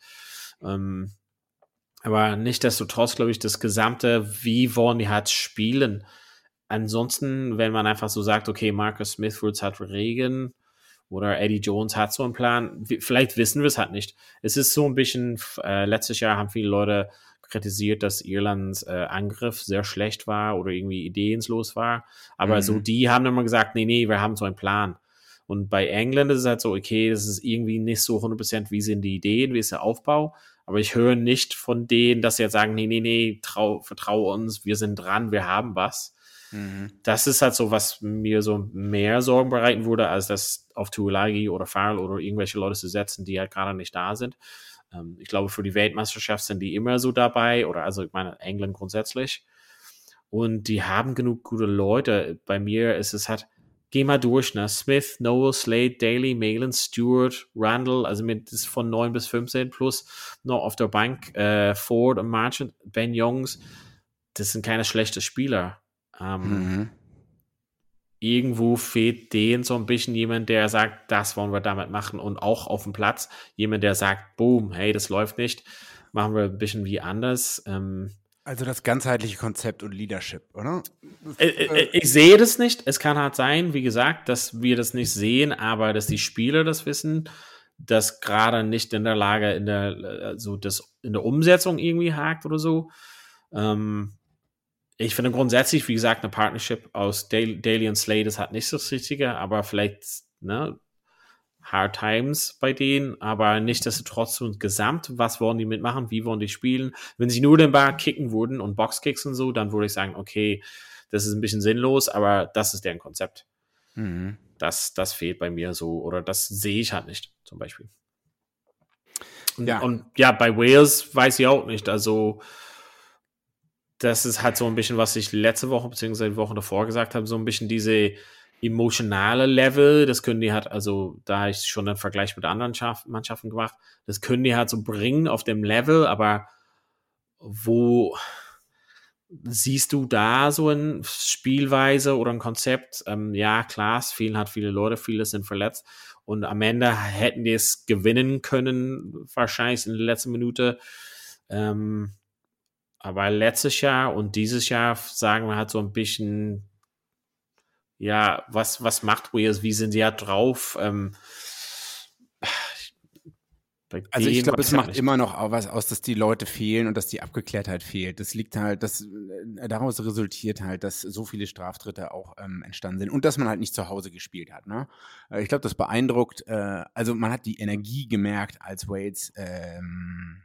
Ähm, aber nichtsdestotrotz glaube ich, das gesamte, wie wollen die halt spielen? Ansonsten, wenn man einfach so sagt, okay, Marcus Smith wird es halt regeln oder Eddie Jones hat so einen Plan, vielleicht wissen wir es halt nicht. Es ist so ein bisschen, äh, letztes Jahr haben viele Leute kritisiert, dass Irlands äh, Angriff sehr schlecht war oder irgendwie ideenlos war. Aber Mhm. so die haben immer gesagt, nee, nee, wir haben so einen Plan. Und bei England ist es halt so, okay, das ist irgendwie nicht so 100% wie sind die Ideen, wie ist der Aufbau. Aber ich höre nicht von denen, dass sie jetzt sagen, nee, nee, nee, trau, vertraue uns, wir sind dran, wir haben was. Mhm. Das ist halt so, was mir so mehr Sorgen bereiten würde, als das auf Tuolagi oder Farrell oder irgendwelche Leute zu setzen, die halt gerade nicht da sind. Ähm, ich glaube, für die Weltmeisterschaft sind die immer so dabei, oder also ich meine, England grundsätzlich. Und die haben genug gute Leute. Bei mir ist es halt, geh mal durch, ne? Smith, Noel, Slade, Daly, Malin, Stewart, Randall, also mit das von 9 bis 15 plus noch auf der Bank, äh, Ford und Marchand, Ben Youngs, das sind keine schlechten Spieler. Ähm, mhm. Irgendwo fehlt denen so ein bisschen jemand, der sagt, das wollen wir damit machen und auch auf dem Platz jemand, der sagt, boom, hey, das läuft nicht, machen wir ein bisschen wie anders. Ähm, also das ganzheitliche Konzept und Leadership, oder? Äh, äh, ich sehe das nicht. Es kann halt sein, wie gesagt, dass wir das nicht sehen, aber dass die Spieler das wissen, dass gerade nicht in der Lage in der also das in der Umsetzung irgendwie hakt oder so. Ähm, ich finde grundsätzlich, wie gesagt, eine Partnership aus Daly und Slade ist halt nicht so das Richtige, aber vielleicht ne, Hard Times bei denen, aber nichtsdestotrotz und gesamt, was wollen die mitmachen, wie wollen die spielen. Wenn sie nur den Bar kicken würden und Boxkicks und so, dann würde ich sagen, okay, das ist ein bisschen sinnlos, aber das ist deren Konzept. Mhm. Das, das fehlt bei mir so, oder das sehe ich halt nicht, zum Beispiel. Und ja. und ja, bei Wales weiß ich auch nicht, also das ist halt so ein bisschen, was ich letzte Woche, beziehungsweise die Woche davor gesagt habe, so ein bisschen diese emotionale Level, das können die halt, also da habe ich schon einen Vergleich mit anderen Mannschaften gemacht, das können die halt so bringen auf dem Level, aber wo siehst du da so eine Spielweise oder ein Konzept? Ähm, ja, klar, es fehlen halt viele Leute, viele sind verletzt und am Ende hätten die es gewinnen können, wahrscheinlich in der letzten Minute. Ähm, aber letztes Jahr und dieses Jahr sagen wir halt so ein bisschen, ja, was, was macht Wales? Wie sind sie ja drauf? Ähm, also ich glaube, es macht nicht. immer noch was aus, dass die Leute fehlen und dass die Abgeklärtheit fehlt. Das liegt halt, das äh, daraus resultiert halt, dass so viele Straftritte auch ähm, entstanden sind und dass man halt nicht zu Hause gespielt hat. Ne? Äh, ich glaube, das beeindruckt. Äh, also man hat die Energie gemerkt, als Wales ähm,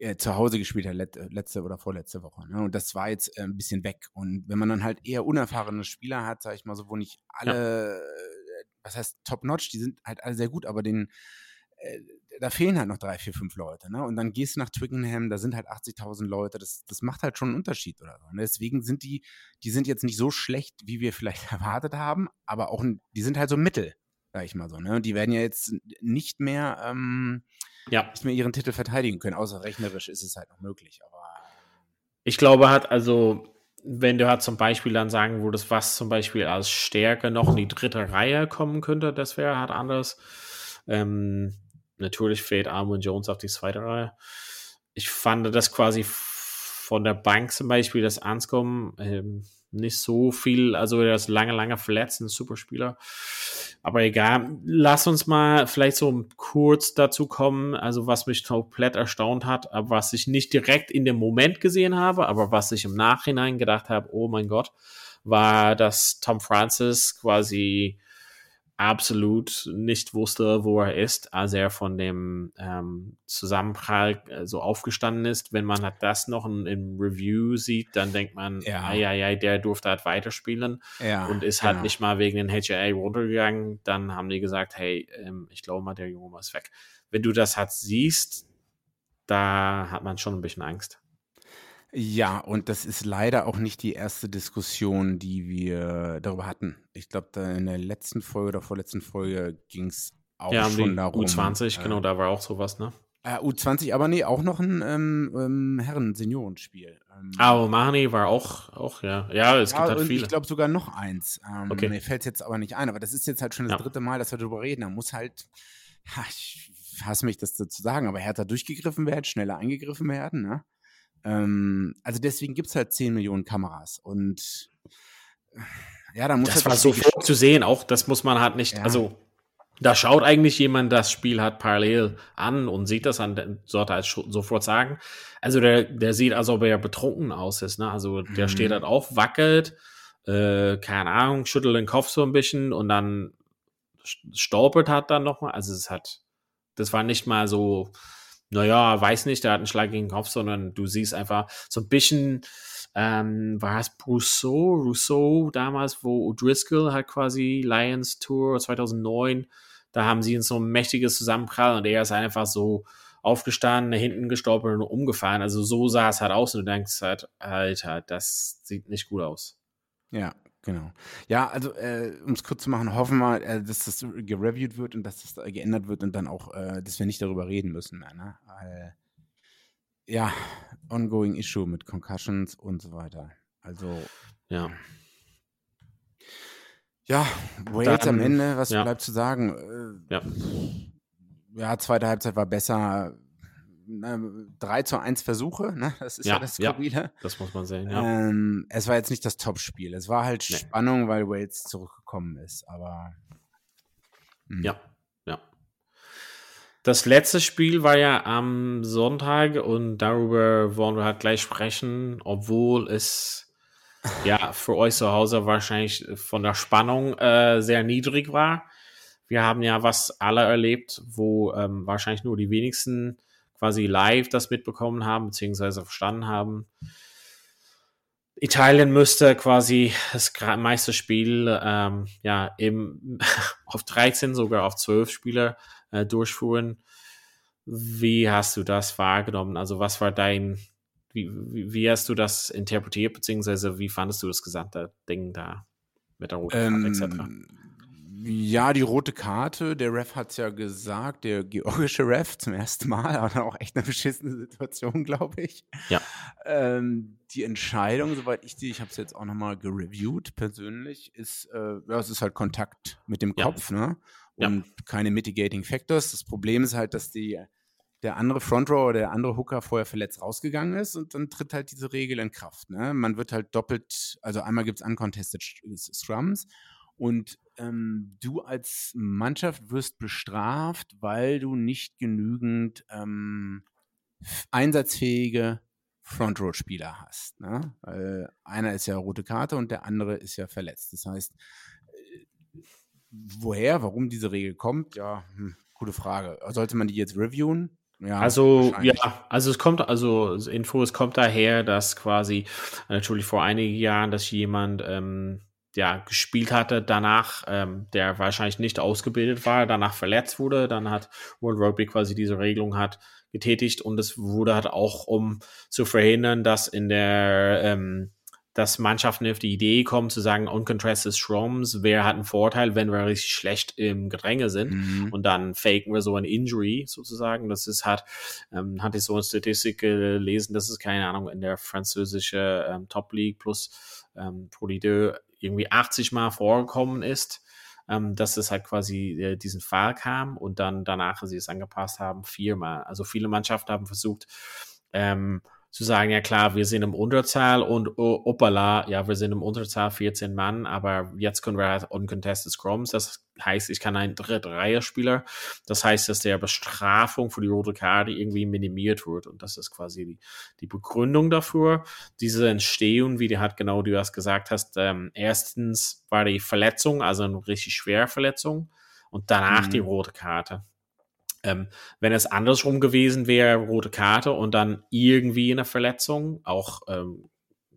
äh, zu Hause gespielt hat, let, letzte oder vorletzte Woche. Ne? Und das war jetzt äh, ein bisschen weg. Und wenn man dann halt eher unerfahrene Spieler hat, sag ich mal so, wo nicht alle, ja. was heißt top-notch, die sind halt alle sehr gut, aber den, äh, da fehlen halt noch drei, vier, fünf Leute. Ne? Und dann gehst du nach Twickenham, da sind halt 80.000 Leute, das, das macht halt schon einen Unterschied oder so. Ne? Deswegen sind die, die sind jetzt nicht so schlecht, wie wir vielleicht erwartet haben, aber auch, die sind halt so mittel, sag ich mal so. Ne? Und die werden ja jetzt nicht mehr, ähm, ja. nicht mehr ihren Titel verteidigen können. Außer rechnerisch ist es halt noch möglich. Aber ich glaube, hat also, wenn du halt zum Beispiel dann sagen würdest, was zum Beispiel als Stärke noch in die dritte Reihe kommen könnte, das wäre halt anders. Ähm, natürlich fehlt Armand Jones auf die zweite Reihe. Ich fand das quasi von der Bank zum Beispiel, das Anscombe, ähm, nicht so viel, also er ist lange, lange verletzt, ein super Spieler. Aber egal, lass uns mal vielleicht so kurz dazu kommen, also was mich komplett erstaunt hat, aber was ich nicht direkt in dem Moment gesehen habe, aber was ich im Nachhinein gedacht habe, oh mein Gott, war, dass Tom Francis quasi absolut nicht wusste, wo er ist, als er von dem ähm, Zusammenprall äh, so aufgestanden ist. Wenn man halt das noch in, im Review sieht, dann denkt man, ja, ja, ja, der durfte halt weiterspielen ja, und ist halt genau. nicht mal wegen den HA runtergegangen. Dann haben die gesagt, hey, ähm, ich glaube mal, der Junge ist weg. Wenn du das halt siehst, da hat man schon ein bisschen Angst. Ja, und das ist leider auch nicht die erste Diskussion, die wir darüber hatten. Ich glaube, in der letzten Folge oder vorletzten Folge ging es auch ja, schon darum. U20, äh, genau, da war auch sowas, ne? Äh, U20, aber nee, auch noch ein ähm, ähm, Herren-Seniorenspiel. Ähm, ah, Mahani war auch, auch, ja. Ja, es ja, gibt halt viele. Ich glaube sogar noch eins. Ähm, okay. Mir fällt es jetzt aber nicht ein, aber das ist jetzt halt schon das ja. dritte Mal, dass wir darüber reden. Da muss halt, ja, ich hasse mich das zu sagen, aber härter durchgegriffen werden, schneller eingegriffen werden, ne? Ähm, also deswegen gibt es halt 10 Millionen Kameras und ja, da muss das halt war sofort zu sehen, auch das muss man halt nicht, ja. also da schaut eigentlich jemand das Spiel halt parallel an und sieht das an, sollte halt sofort sagen. Also der, der sieht, als ob er betrunken aus ist, ne? Also der mhm. steht halt auf, wackelt, äh, keine Ahnung, schüttelt den Kopf so ein bisschen und dann stolpert hat dann nochmal. Also es hat, das war nicht mal so, naja, weiß nicht, der hat einen Schlag gegen den Kopf, sondern du siehst einfach so ein bisschen, ähm, war es Rousseau, Rousseau damals, wo O'Driscoll hat quasi Lions Tour 2009, da haben sie in so ein mächtiges Zusammenprall und er ist einfach so aufgestanden, hinten gestolpert und umgefahren. Also so sah es halt aus und du denkst halt, Alter, das sieht nicht gut aus. Ja, genau. Ja, also äh, um es kurz zu machen, hoffen wir, äh, dass das gereviewt wird und dass das geändert wird und dann auch, äh, dass wir nicht darüber reden müssen mehr. Ne? Weil, ja, ongoing issue mit Concussions und so weiter. Also Ja. ja, Wales am Ende, was ja. bleibt zu sagen? Äh, Ja. ja, zweite Halbzeit war besser. Na, 3 zu 1 Versuche, ne? Das ist ja, Ja, das ja. Skurrile. Das muss man sehen, ja. Ähm, es war jetzt nicht das Top-Spiel. Es war halt Nee. Spannung, weil Wales zurückgekommen ist, aber hm. Ja, ja. Das letzte Spiel war ja am Sonntag und darüber wollen wir halt gleich sprechen, obwohl es ja für euch zu Hause wahrscheinlich von der Spannung äh, sehr niedrig war. Wir haben ja was alle erlebt, wo ähm, wahrscheinlich nur die wenigsten quasi live das mitbekommen haben, beziehungsweise verstanden haben. Italien müsste quasi das meiste Spiel ähm, ja eben auf 13, sogar auf 12 Spieler äh, durchführen. Wie hast du das wahrgenommen? Also was war dein, wie, wie, wie hast du das interpretiert, beziehungsweise wie fandest du das gesamte Ding da mit der roten Karte etc.? Ja, die rote Karte, der Ref hat es ja gesagt, der georgische Ref zum ersten Mal, aber auch echt eine beschissene Situation, glaube ich. Ja. Ähm, die Entscheidung, soweit ich die, ich habe es jetzt auch nochmal gereviewt persönlich, ist, äh, ja, es ist halt Kontakt mit dem Ja. Kopf, ne? Ja. Und keine Mitigating Factors. Das Problem ist halt, dass die, der andere Frontrow oder der andere Hooker vorher verletzt rausgegangen ist und dann tritt halt diese Regel in Kraft. Ne? Man wird halt doppelt, also einmal gibt es uncontested Scrums und ähm, du als Mannschaft wirst bestraft, weil du nicht genügend ähm, einsatzfähige Front-Row-Spieler hast. Ne? Weil einer ist ja rote Karte und der andere ist ja verletzt. Das heißt, äh, woher, warum diese Regel kommt, ja, hm, gute Frage. Sollte man die jetzt reviewen? Ja, Also, ja, also es kommt, also Info, es kommt daher, dass quasi äh, natürlich vor einigen Jahren, dass jemand ähm, ja gespielt hatte, danach, ähm, der wahrscheinlich nicht ausgebildet war, danach verletzt wurde, dann hat World Rugby quasi diese Regelung hat getätigt und es wurde halt auch, um zu verhindern, dass in der ähm, dass Mannschaften auf die Idee kommen zu sagen, uncontested Scrums, wer hat einen Vorteil, wenn wir richtig schlecht im Gedränge sind Mhm. und dann faken wir so ein Injury sozusagen. Das ist halt, ähm, hatte ich so eine Statistik gelesen, das ist keine Ahnung, in der französische ähm, Top League plus ähm, Pro Ligue 2 irgendwie 80 Mal vorgekommen ist, ähm, dass es halt quasi äh, diesen Fall kam und dann danach sie es angepasst haben, viermal. Also viele Mannschaften haben versucht, ähm, zu sagen, ja klar, wir sind im Unterzahl und oh, opala, ja, wir sind im Unterzahl 14 Mann, aber jetzt können wir halt uncontested Scrums. Das heißt, ich kann einen Drittreihe-Spieler. Das heißt, dass der Bestrafung für die rote Karte irgendwie minimiert wird. Und das ist quasi die, die Begründung dafür. Diese Entstehung, wie die hat genau du das gesagt hast, ähm, erstens war die Verletzung, also eine richtig schwere Verletzung und danach Mhm. die rote Karte. Ähm, wenn es andersrum gewesen wäre, rote Karte und dann irgendwie eine Verletzung, auch ähm,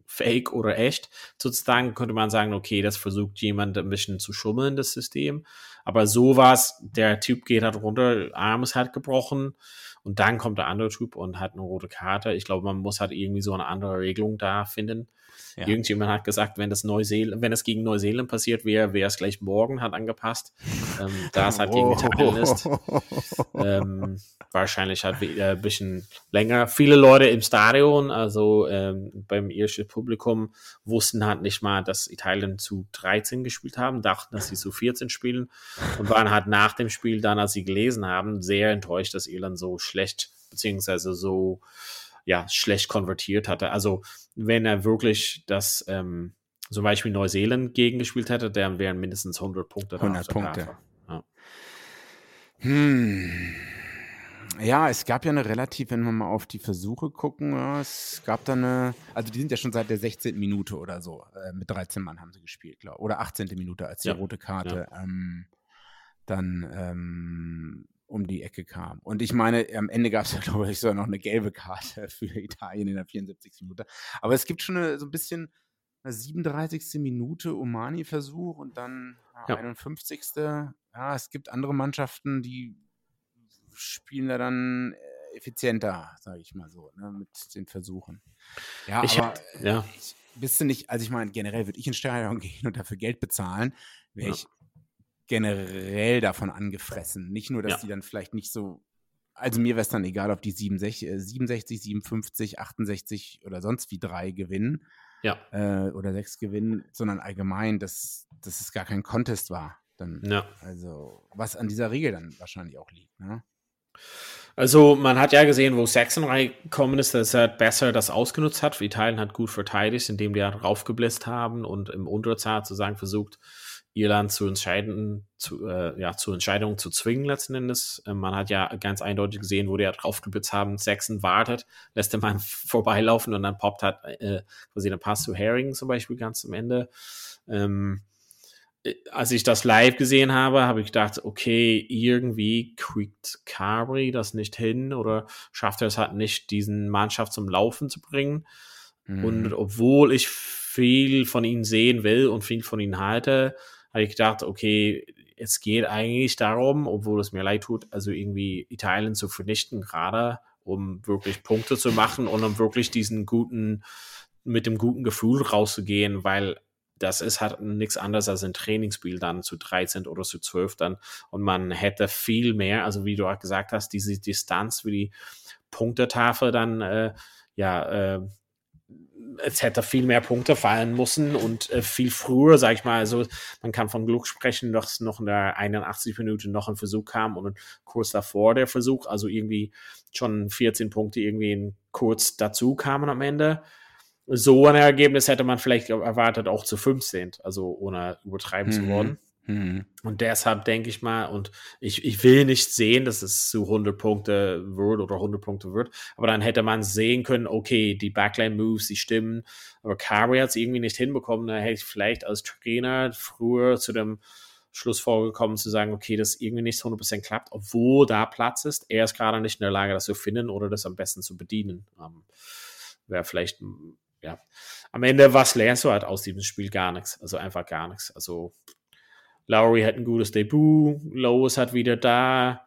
fake oder echt, sozusagen, könnte man sagen, okay, das versucht jemand ein bisschen zu schummeln, das System. Aber so war es, der Typ geht halt runter, Arm ist halt gebrochen und dann kommt der andere Typ und hat eine rote Karte. Ich glaube, man muss halt irgendwie so eine andere Regelung da finden. Ja. Irgendjemand hat gesagt, wenn das Neuseeland, wenn es gegen Neuseeland passiert wäre, wäre es gleich morgen, hat angepasst. Ähm, da es halt gegen Italien ist. Ähm, wahrscheinlich halt wieder ein bisschen länger. Viele Leute im Stadion, also ähm, beim irischen Publikum, wussten halt nicht mal, dass Italien zu 13 gespielt haben, dachten, dass sie zu 14 spielen und waren halt nach dem Spiel dann, als sie gelesen haben, sehr enttäuscht, dass Irland so schlecht, beziehungsweise so ja, schlecht konvertiert hatte. Also wenn er wirklich das ähm, zum Beispiel Neuseeland gegengespielt hätte, dann wären mindestens 100 Punkte. da 100 auf der Punkte. Ja. Hm. Ja, es gab ja eine relativ, wenn wir mal auf die Versuche gucken, ja, es gab da eine, also die sind ja schon seit der 16. Minute oder so, äh, mit 13 Mann haben sie gespielt, glaube Oder 18. Minute, als die Ja, rote Karte ähm, dann ähm, um die Ecke kam. Und ich meine, am Ende gab es ja, glaube ich, sogar noch eine gelbe Karte für Italien in der 74. Minute. Aber es gibt schon eine, so ein bisschen eine 37. Minute Omani-Versuch und dann ja. 51. Ja, es gibt andere Mannschaften, die spielen da dann äh, effizienter, sage ich mal so, ne, mit den Versuchen. Ja, ich aber hab, ja. Ich, bist du nicht, also ich meine, generell würde ich ins Stadion gehen und dafür Geld bezahlen, wäre ja. ich generell davon angefressen. Nicht nur, dass ja. die dann vielleicht nicht so, also mir wäre es dann egal, ob die 67, 67, 57, 68 oder sonst wie drei gewinnen. Ja. Äh, oder sechs gewinnen, sondern allgemein, dass, dass es gar kein Contest war. Dann, ja. Also, was an dieser Regel dann wahrscheinlich auch liegt. Ne? Also man hat ja gesehen, wo Sachsen reingekommen ist, dass er besser das ausgenutzt hat. Italien hat gut verteidigt, indem die raufgebläst haben und im Unterzahl sozusagen versucht, Irland zu entscheiden, zu, äh, ja, zur Entscheidung zu zwingen letzten Endes. Äh, man hat ja ganz eindeutig gesehen, wo die ja draufgeblitzt haben. Sachsen wartet, lässt den Mann vorbeilaufen und dann poppt hat äh, quasi der Pass zu Herring zum Beispiel ganz am Ende. Ähm, äh, als ich das live gesehen habe, habe ich gedacht, okay, irgendwie kriegt Carberry das nicht hin oder schafft er es halt nicht, diesen Mannschaft zum Laufen zu bringen. Mhm. Und obwohl ich viel von ihnen sehen will und viel von ihnen halte, habe ich gedacht, okay, es geht eigentlich darum, obwohl es mir leid tut, also irgendwie Italien zu vernichten, gerade um wirklich Punkte zu machen und um wirklich diesen guten, mit dem guten Gefühl rauszugehen, weil das ist halt nichts anderes als ein Trainingsspiel dann zu 13 oder zu 12 dann. Und man hätte viel mehr, also wie du auch gesagt hast, diese Distanz wie die Punktetafel dann äh, ja äh, es hätte viel mehr Punkte fallen müssen und äh, viel früher, sag ich mal, also man kann von Glück sprechen, dass noch in der 81 Minute noch ein Versuch kam und kurz davor der Versuch, also irgendwie schon 14 Punkte irgendwie kurz dazu kamen am Ende. So ein Ergebnis hätte man vielleicht erwartet, auch zu 15, also ohne übertreiben mhm. zu wollen. Mhm. Und deshalb denke ich mal, und ich, ich will nicht sehen, dass es zu 100 Punkte wird oder 100 Punkte wird, aber dann hätte man sehen können, okay, die Backline-Moves, die stimmen, aber Carey hat es irgendwie nicht hinbekommen, da hätte ich vielleicht als Trainer früher zu dem Schluss vorgekommen zu sagen, okay, das irgendwie nicht 100% klappt, obwohl da Platz ist. Er ist gerade nicht in der Lage, das zu finden oder das am besten zu bedienen. Ähm, Wäre vielleicht, ja. Am Ende, was lernst du halt aus diesem Spiel? Gar nichts. Also einfach gar nichts. Also Lowry hat ein gutes Debüt, Lowe's hat wieder da,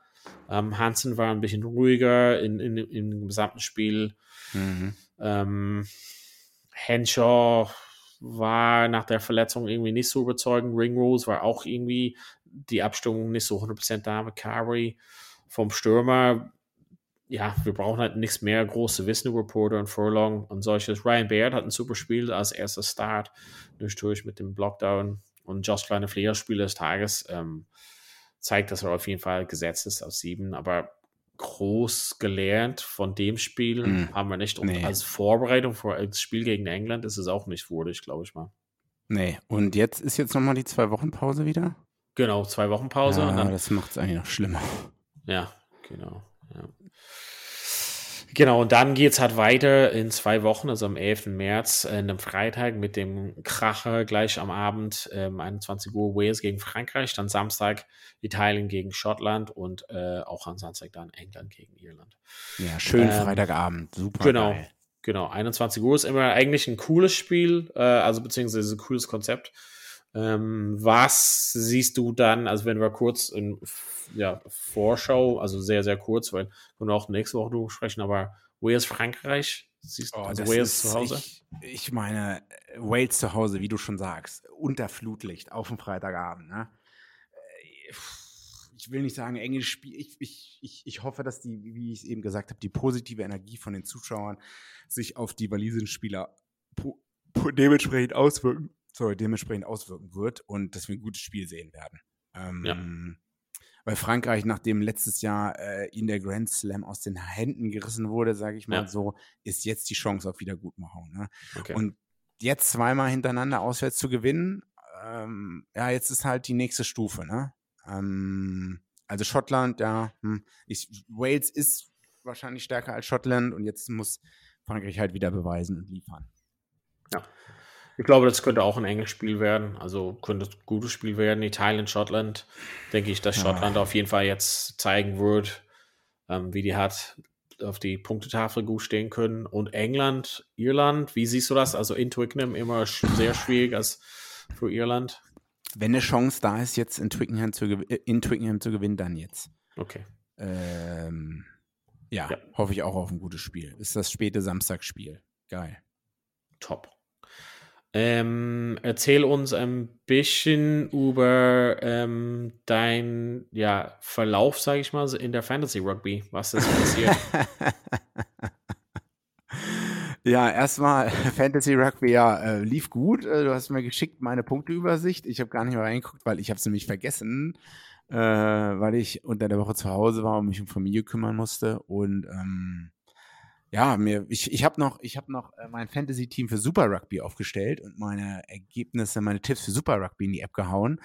ähm, Hansen war ein bisschen ruhiger in, in, im gesamten Spiel. Mhm. Ähm, Henshaw war nach der Verletzung irgendwie nicht so überzeugend. Ringrose war auch irgendwie die Abstimmung nicht so 100% da mit Carey. Vom Stürmer, ja, wir brauchen halt nichts mehr groß zu wissen über Porter und Furlong und solches. Ryan Baird hat ein super Spiel als erster Start durch, durch mit dem Blockdown und Josh Kleine Fliegerspieler des Tages ähm, zeigt, dass er auf jeden Fall gesetzt ist aus sieben, aber groß gelernt von dem Spiel mm, haben wir nicht. Und nee. als Vorbereitung für das Spiel gegen England ist es auch nicht würdig, glaube ich mal. Nee, und jetzt ist jetzt nochmal die zwei Wochen Pause wieder? Genau, zwei Wochen Pause. Ja, das macht es eigentlich noch schlimmer. Ja, genau. Ja. Genau, und dann geht es halt weiter in zwei Wochen, also am 11. März, äh, einem Freitag mit dem Kracher gleich am Abend, ähm, 21 Uhr Wales gegen Frankreich, dann Samstag Italien gegen Schottland und äh, auch am Samstag dann England gegen Irland. Ja, schön ähm, Freitagabend, super. Genau, geil. genau. 21 Uhr ist immer eigentlich ein cooles Spiel, äh, also beziehungsweise ein cooles Konzept. Ähm, was siehst du dann, also wenn wir kurz in ja, Vorschau, also sehr, sehr kurz, weil wir auch nächste Woche drüber sprechen, aber Wales, Frankreich, siehst du, oh, also Wales zu Hause? Ich, ich, meine, Wales zu Hause, wie du schon sagst, unter Flutlicht auf dem Freitagabend, ne? Ich will nicht sagen, enges Spiel. Ich, ich, ich, ich hoffe, dass die, wie ich es eben gesagt habe, die positive Energie von den Zuschauern sich auf die Walisenspieler dementsprechend auswirken sorry, dementsprechend auswirken wird und dass wir ein gutes Spiel sehen werden. Ähm, ja. Weil Frankreich, nachdem letztes Jahr äh, ihnen der Grand Slam aus den Händen gerissen wurde, sage ich mal ja. so, ist jetzt die Chance auf Wiedergutmachung. Ne? Okay. Und jetzt zweimal hintereinander auswärts zu gewinnen, ähm, ja, jetzt ist halt die nächste Stufe. Ne? Ähm, also Schottland, ja, hm, ich, Wales ist wahrscheinlich stärker als Schottland und jetzt muss Frankreich halt wieder beweisen und liefern. Ja. Ich glaube, das könnte auch ein enges Spiel werden. Also könnte ein gutes Spiel werden. Italien, Schottland. Denke ich, dass Schottland auf jeden Fall jetzt zeigen wird, ähm, wie die hat auf die Punktetafel gut stehen können. Und England, Irland, wie siehst du das? Also in Twickenham immer sehr schwierig als für Irland. Wenn eine Chance da ist, jetzt in Twickenham zu, äh, in Twickenham zu gewinnen, dann jetzt. Okay. Ähm, ja, Ja. hoffe ich auch auf ein gutes Spiel. Ist das späte Samstagsspiel. Geil. Top. Ähm, erzähl uns ein bisschen über ähm, dein ja, Verlauf, sage ich mal, in der Fantasy Rugby. Was ist passiert? Ja, erstmal Fantasy Rugby, ja, äh, lief gut. Äh, du hast mir geschickt meine Punkteübersicht. Ich habe gar nicht mehr reingeguckt, weil ich habe es nämlich vergessen, äh, weil ich unter der Woche zu Hause war und mich um Familie kümmern musste. Und ähm, ja, mir, ich, ich habe noch, ich habe noch äh, mein Fantasy-Team für Super Rugby aufgestellt und meine Ergebnisse, meine Tipps für Super Rugby in die App gehauen.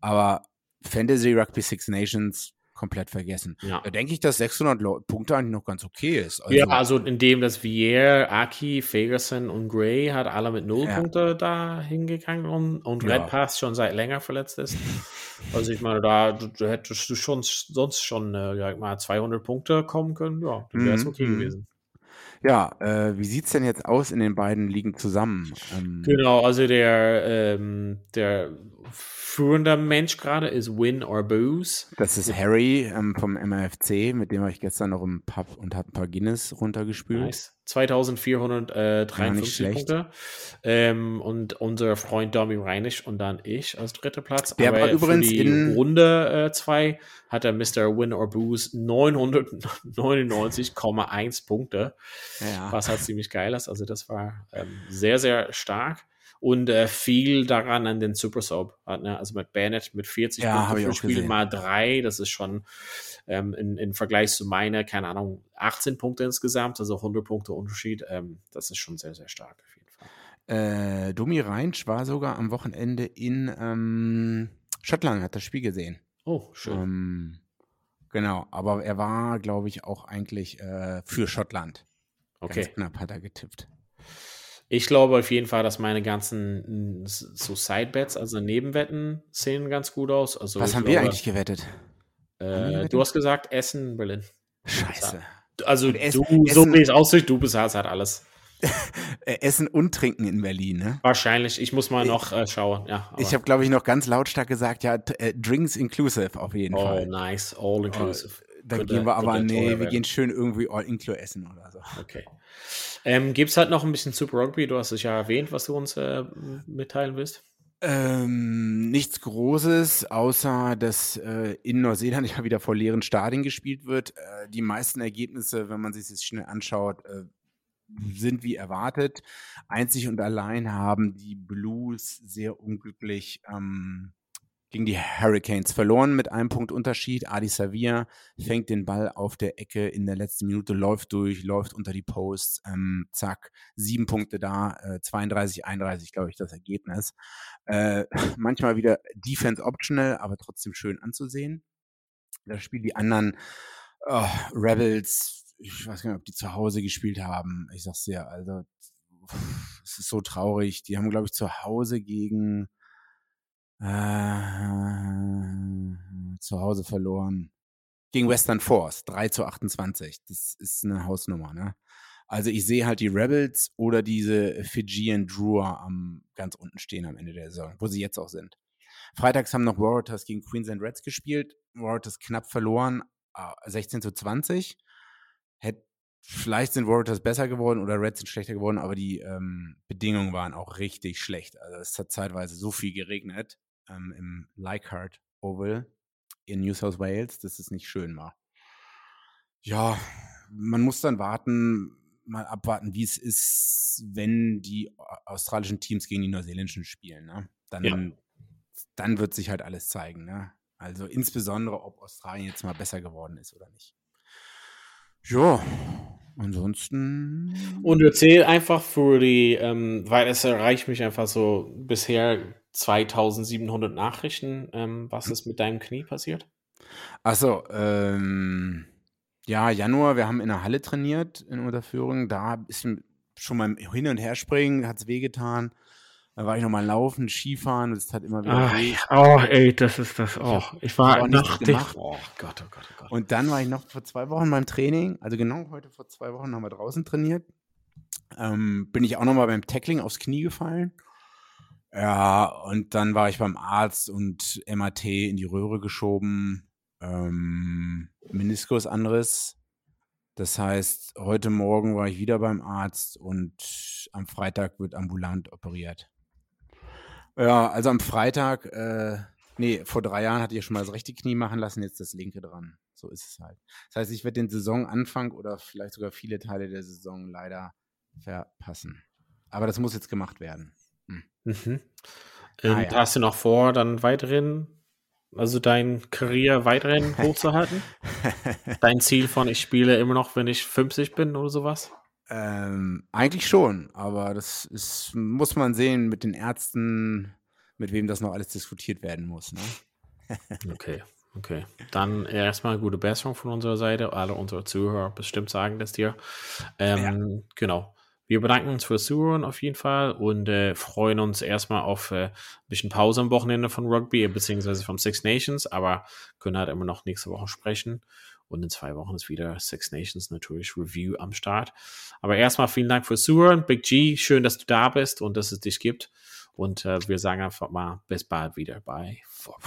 Aber Fantasy Rugby Six Nations komplett vergessen. ja. Da denke ich, dass 600 Lo- Punkte eigentlich noch ganz okay ist. ja, also indem das Vier, Aki, Ferguson und Gray hat alle mit null Ja. Punkte da hingegangen und, und Ja. Red Pass schon seit länger verletzt ist. Also ich meine, da du, du hättest du schon sonst schon äh, mal 200 Punkte kommen können. Ja, dann wäre es Mhm, okay mhm. gewesen. Ja, äh, wie sieht's denn jetzt aus in den beiden Ligen zusammen? Ähm, Genau, also der, ähm, der führende Mensch gerade ist Win or Booze. Das ist Harry ähm, vom MRFC, mit dem war ich gestern noch im Pub und habe ein paar Guinness runtergespült. Nice. 2453 schlecht. Punkte. Ähm, und unser Freund Domi Reinisch und dann ich als dritter Platz. Der war für übrigens die in- Runde 2 hat der Mr. Win or Booze 999,1 Punkte. Ja. was halt ziemlich geil ist. Also das war ähm, sehr, sehr stark. Und äh, viel daran an den Super Soap. Ne? Also mit Bennett mit 40 Ja, Punkten pro Spiel gesehen. mal drei. Das ist schon ähm, in, in Vergleich zu meiner, keine Ahnung, 18 Punkte insgesamt, also 100 Punkte Unterschied. Ähm, das ist schon sehr, sehr stark auf jeden Fall. Äh, Domi Reinsch war sogar am Wochenende in ähm, Schottland, hat das Spiel gesehen. Oh, schön. Ähm, genau, aber er war, glaube ich, auch eigentlich äh, für Schottland. okay. Ganz knapp hat er getippt. Ich glaube auf jeden Fall, dass meine ganzen mm, so Sidebets, also Nebenwetten, sehen ganz gut aus. Also Was haben wir glaube, eigentlich gewettet? Äh, du hast gesagt Essen, Berlin. Scheiße. Also Und Essen- du, so Essen- wie es aussieht, du bezahlst halt alles. Äh, Essen und Trinken in Berlin, ne? Wahrscheinlich. Ich muss mal noch äh, schauen. Ja, aber- Ich habe, glaube ich, noch ganz lautstark gesagt, ja, äh, Drinks inclusive auf jeden oh, Fall. nice. All inclusive. Da Könnte- gehen wir aber, nee, wir gehen schön irgendwie all inclu essen oder so. Okay. Ähm, Gibt es halt noch ein bisschen Super Rugby? Du hast es ja erwähnt, was du uns äh, mitteilen willst. Ähm, nichts Großes, außer dass äh, in Neuseeland ja wieder vor leeren Stadien gespielt wird. Äh, die meisten Ergebnisse, wenn man sich das schnell anschaut, äh, sind wie erwartet. Einzig und allein haben die Blues sehr unglücklich ähm, gegen die Hurricanes verloren mit einem Punkt Unterschied. Adi Savia fängt den Ball auf der Ecke in der letzten Minute, läuft durch, läuft unter die Posts, ähm, zack, sieben Punkte da, äh, 32, 31, glaube ich, das Ergebnis. Äh, manchmal wieder Defense optional, aber trotzdem schön anzusehen. Das Spiel die anderen oh, Rebels, ich weiß gar nicht, ob die zu Hause gespielt haben. Ich sag's dir, also es ist so traurig. Die haben, glaube ich, zu Hause gegen äh, zu Hause verloren. Gegen Western Force, 3 zu 28. Das ist eine Hausnummer, ne? Also ich sehe halt die Rebels oder diese Fijian Drua am ganz unten stehen am Ende der Saison, wo sie jetzt auch sind. Freitags haben noch Warriors gegen Queensland Reds gespielt. Warriors knapp verloren, äh, 16 zu 20. Hätt, vielleicht sind Warriors besser geworden oder Reds sind schlechter geworden, aber die ähm, Bedingungen waren auch richtig schlecht. Also es hat zeitweise so viel geregnet ähm, im Leichhardt Oval in New South Wales, dass es nicht schön war. Ja, man muss dann warten, mal abwarten, wie es ist, wenn die australischen Teams gegen die neuseeländischen spielen. Ne? Dann, Ja. dann wird sich halt alles zeigen. Ne? Also insbesondere, ob Australien jetzt mal besser geworden ist oder nicht. Ja, ansonsten. Und erzähl einfach für die, ähm, weil es erreicht mich einfach so bisher 2700 Nachrichten. Ähm, was ist mit deinem Knie passiert? Achso, ähm, ja, Januar, wir haben in der Halle trainiert in Unterführung. Da ist schon beim Hin- und Herspringen, hat es wehgetan. Dann war ich nochmal laufen, Skifahren, das tat immer wieder Ach, weh. oh, ey, das ist das. Oh, ich war auch nichts nach gemacht. Oh Gott, oh Gott, oh Gott. Und dann war ich noch vor zwei Wochen beim Training, also genau heute vor zwei Wochen haben wir draußen trainiert. Ähm, bin ich auch nochmal beim Tackling aufs Knie gefallen. Ja, und dann war ich beim Arzt und MAT in die Röhre geschoben. Ähm, Meniskusanriss. Das heißt, heute Morgen war ich wieder beim Arzt und am Freitag wird ambulant operiert. Ja, also am Freitag, äh, nee, vor drei Jahren hatte ich schon mal das rechte Knie machen lassen, jetzt das linke dran. So ist es halt. Das heißt, ich werde den Saisonanfang oder vielleicht sogar viele Teile der Saison leider verpassen. Aber das muss jetzt gemacht werden. Mhm. Ah, Und ja. hast du noch vor, dann weiterhin, also dein Karriere weiterhin hochzuhalten? Dein Ziel von ich spiele immer noch, wenn ich 50 bin oder sowas? Ähm, eigentlich schon, aber das ist, muss man sehen mit den Ärzten, mit wem das noch alles diskutiert werden muss. Ne? Okay, okay. Dann erstmal gute Besserung von unserer Seite. Alle unsere Zuhörer bestimmt sagen das dir. Ähm, Genau. Wir bedanken uns fürs Zuhören auf jeden Fall und äh, freuen uns erstmal auf äh, ein bisschen Pause am Wochenende von Rugby, beziehungsweise vom Six Nations, aber können halt immer noch nächste Woche sprechen. Und in zwei Wochen ist wieder Six Nations natürlich Review am Start. Aber erstmal vielen Dank fürs Zuhören. Big G, schön, dass du da bist und dass es dich gibt. Und äh, wir sagen einfach mal bis bald wieder bei Vorpass.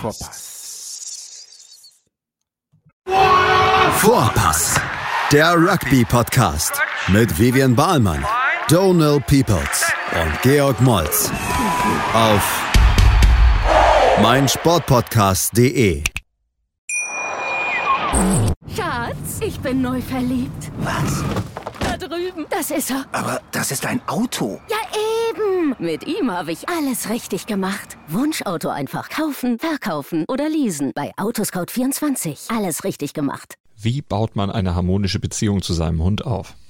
Vorpass. Vorpass, der Rugby-Podcast mit Vivian Bahlmann, Donal Peoples und Georg Moltz auf meinsportpodcast.de. Schatz, ich bin neu verliebt. Was? Da drüben. Das ist er. Aber das ist ein Auto. Ja, eben. Mit ihm habe ich alles richtig gemacht. Wunschauto einfach kaufen, verkaufen oder leasen. Bei Autoscout24. Alles richtig gemacht. Wie baut man eine harmonische Beziehung zu seinem Hund auf?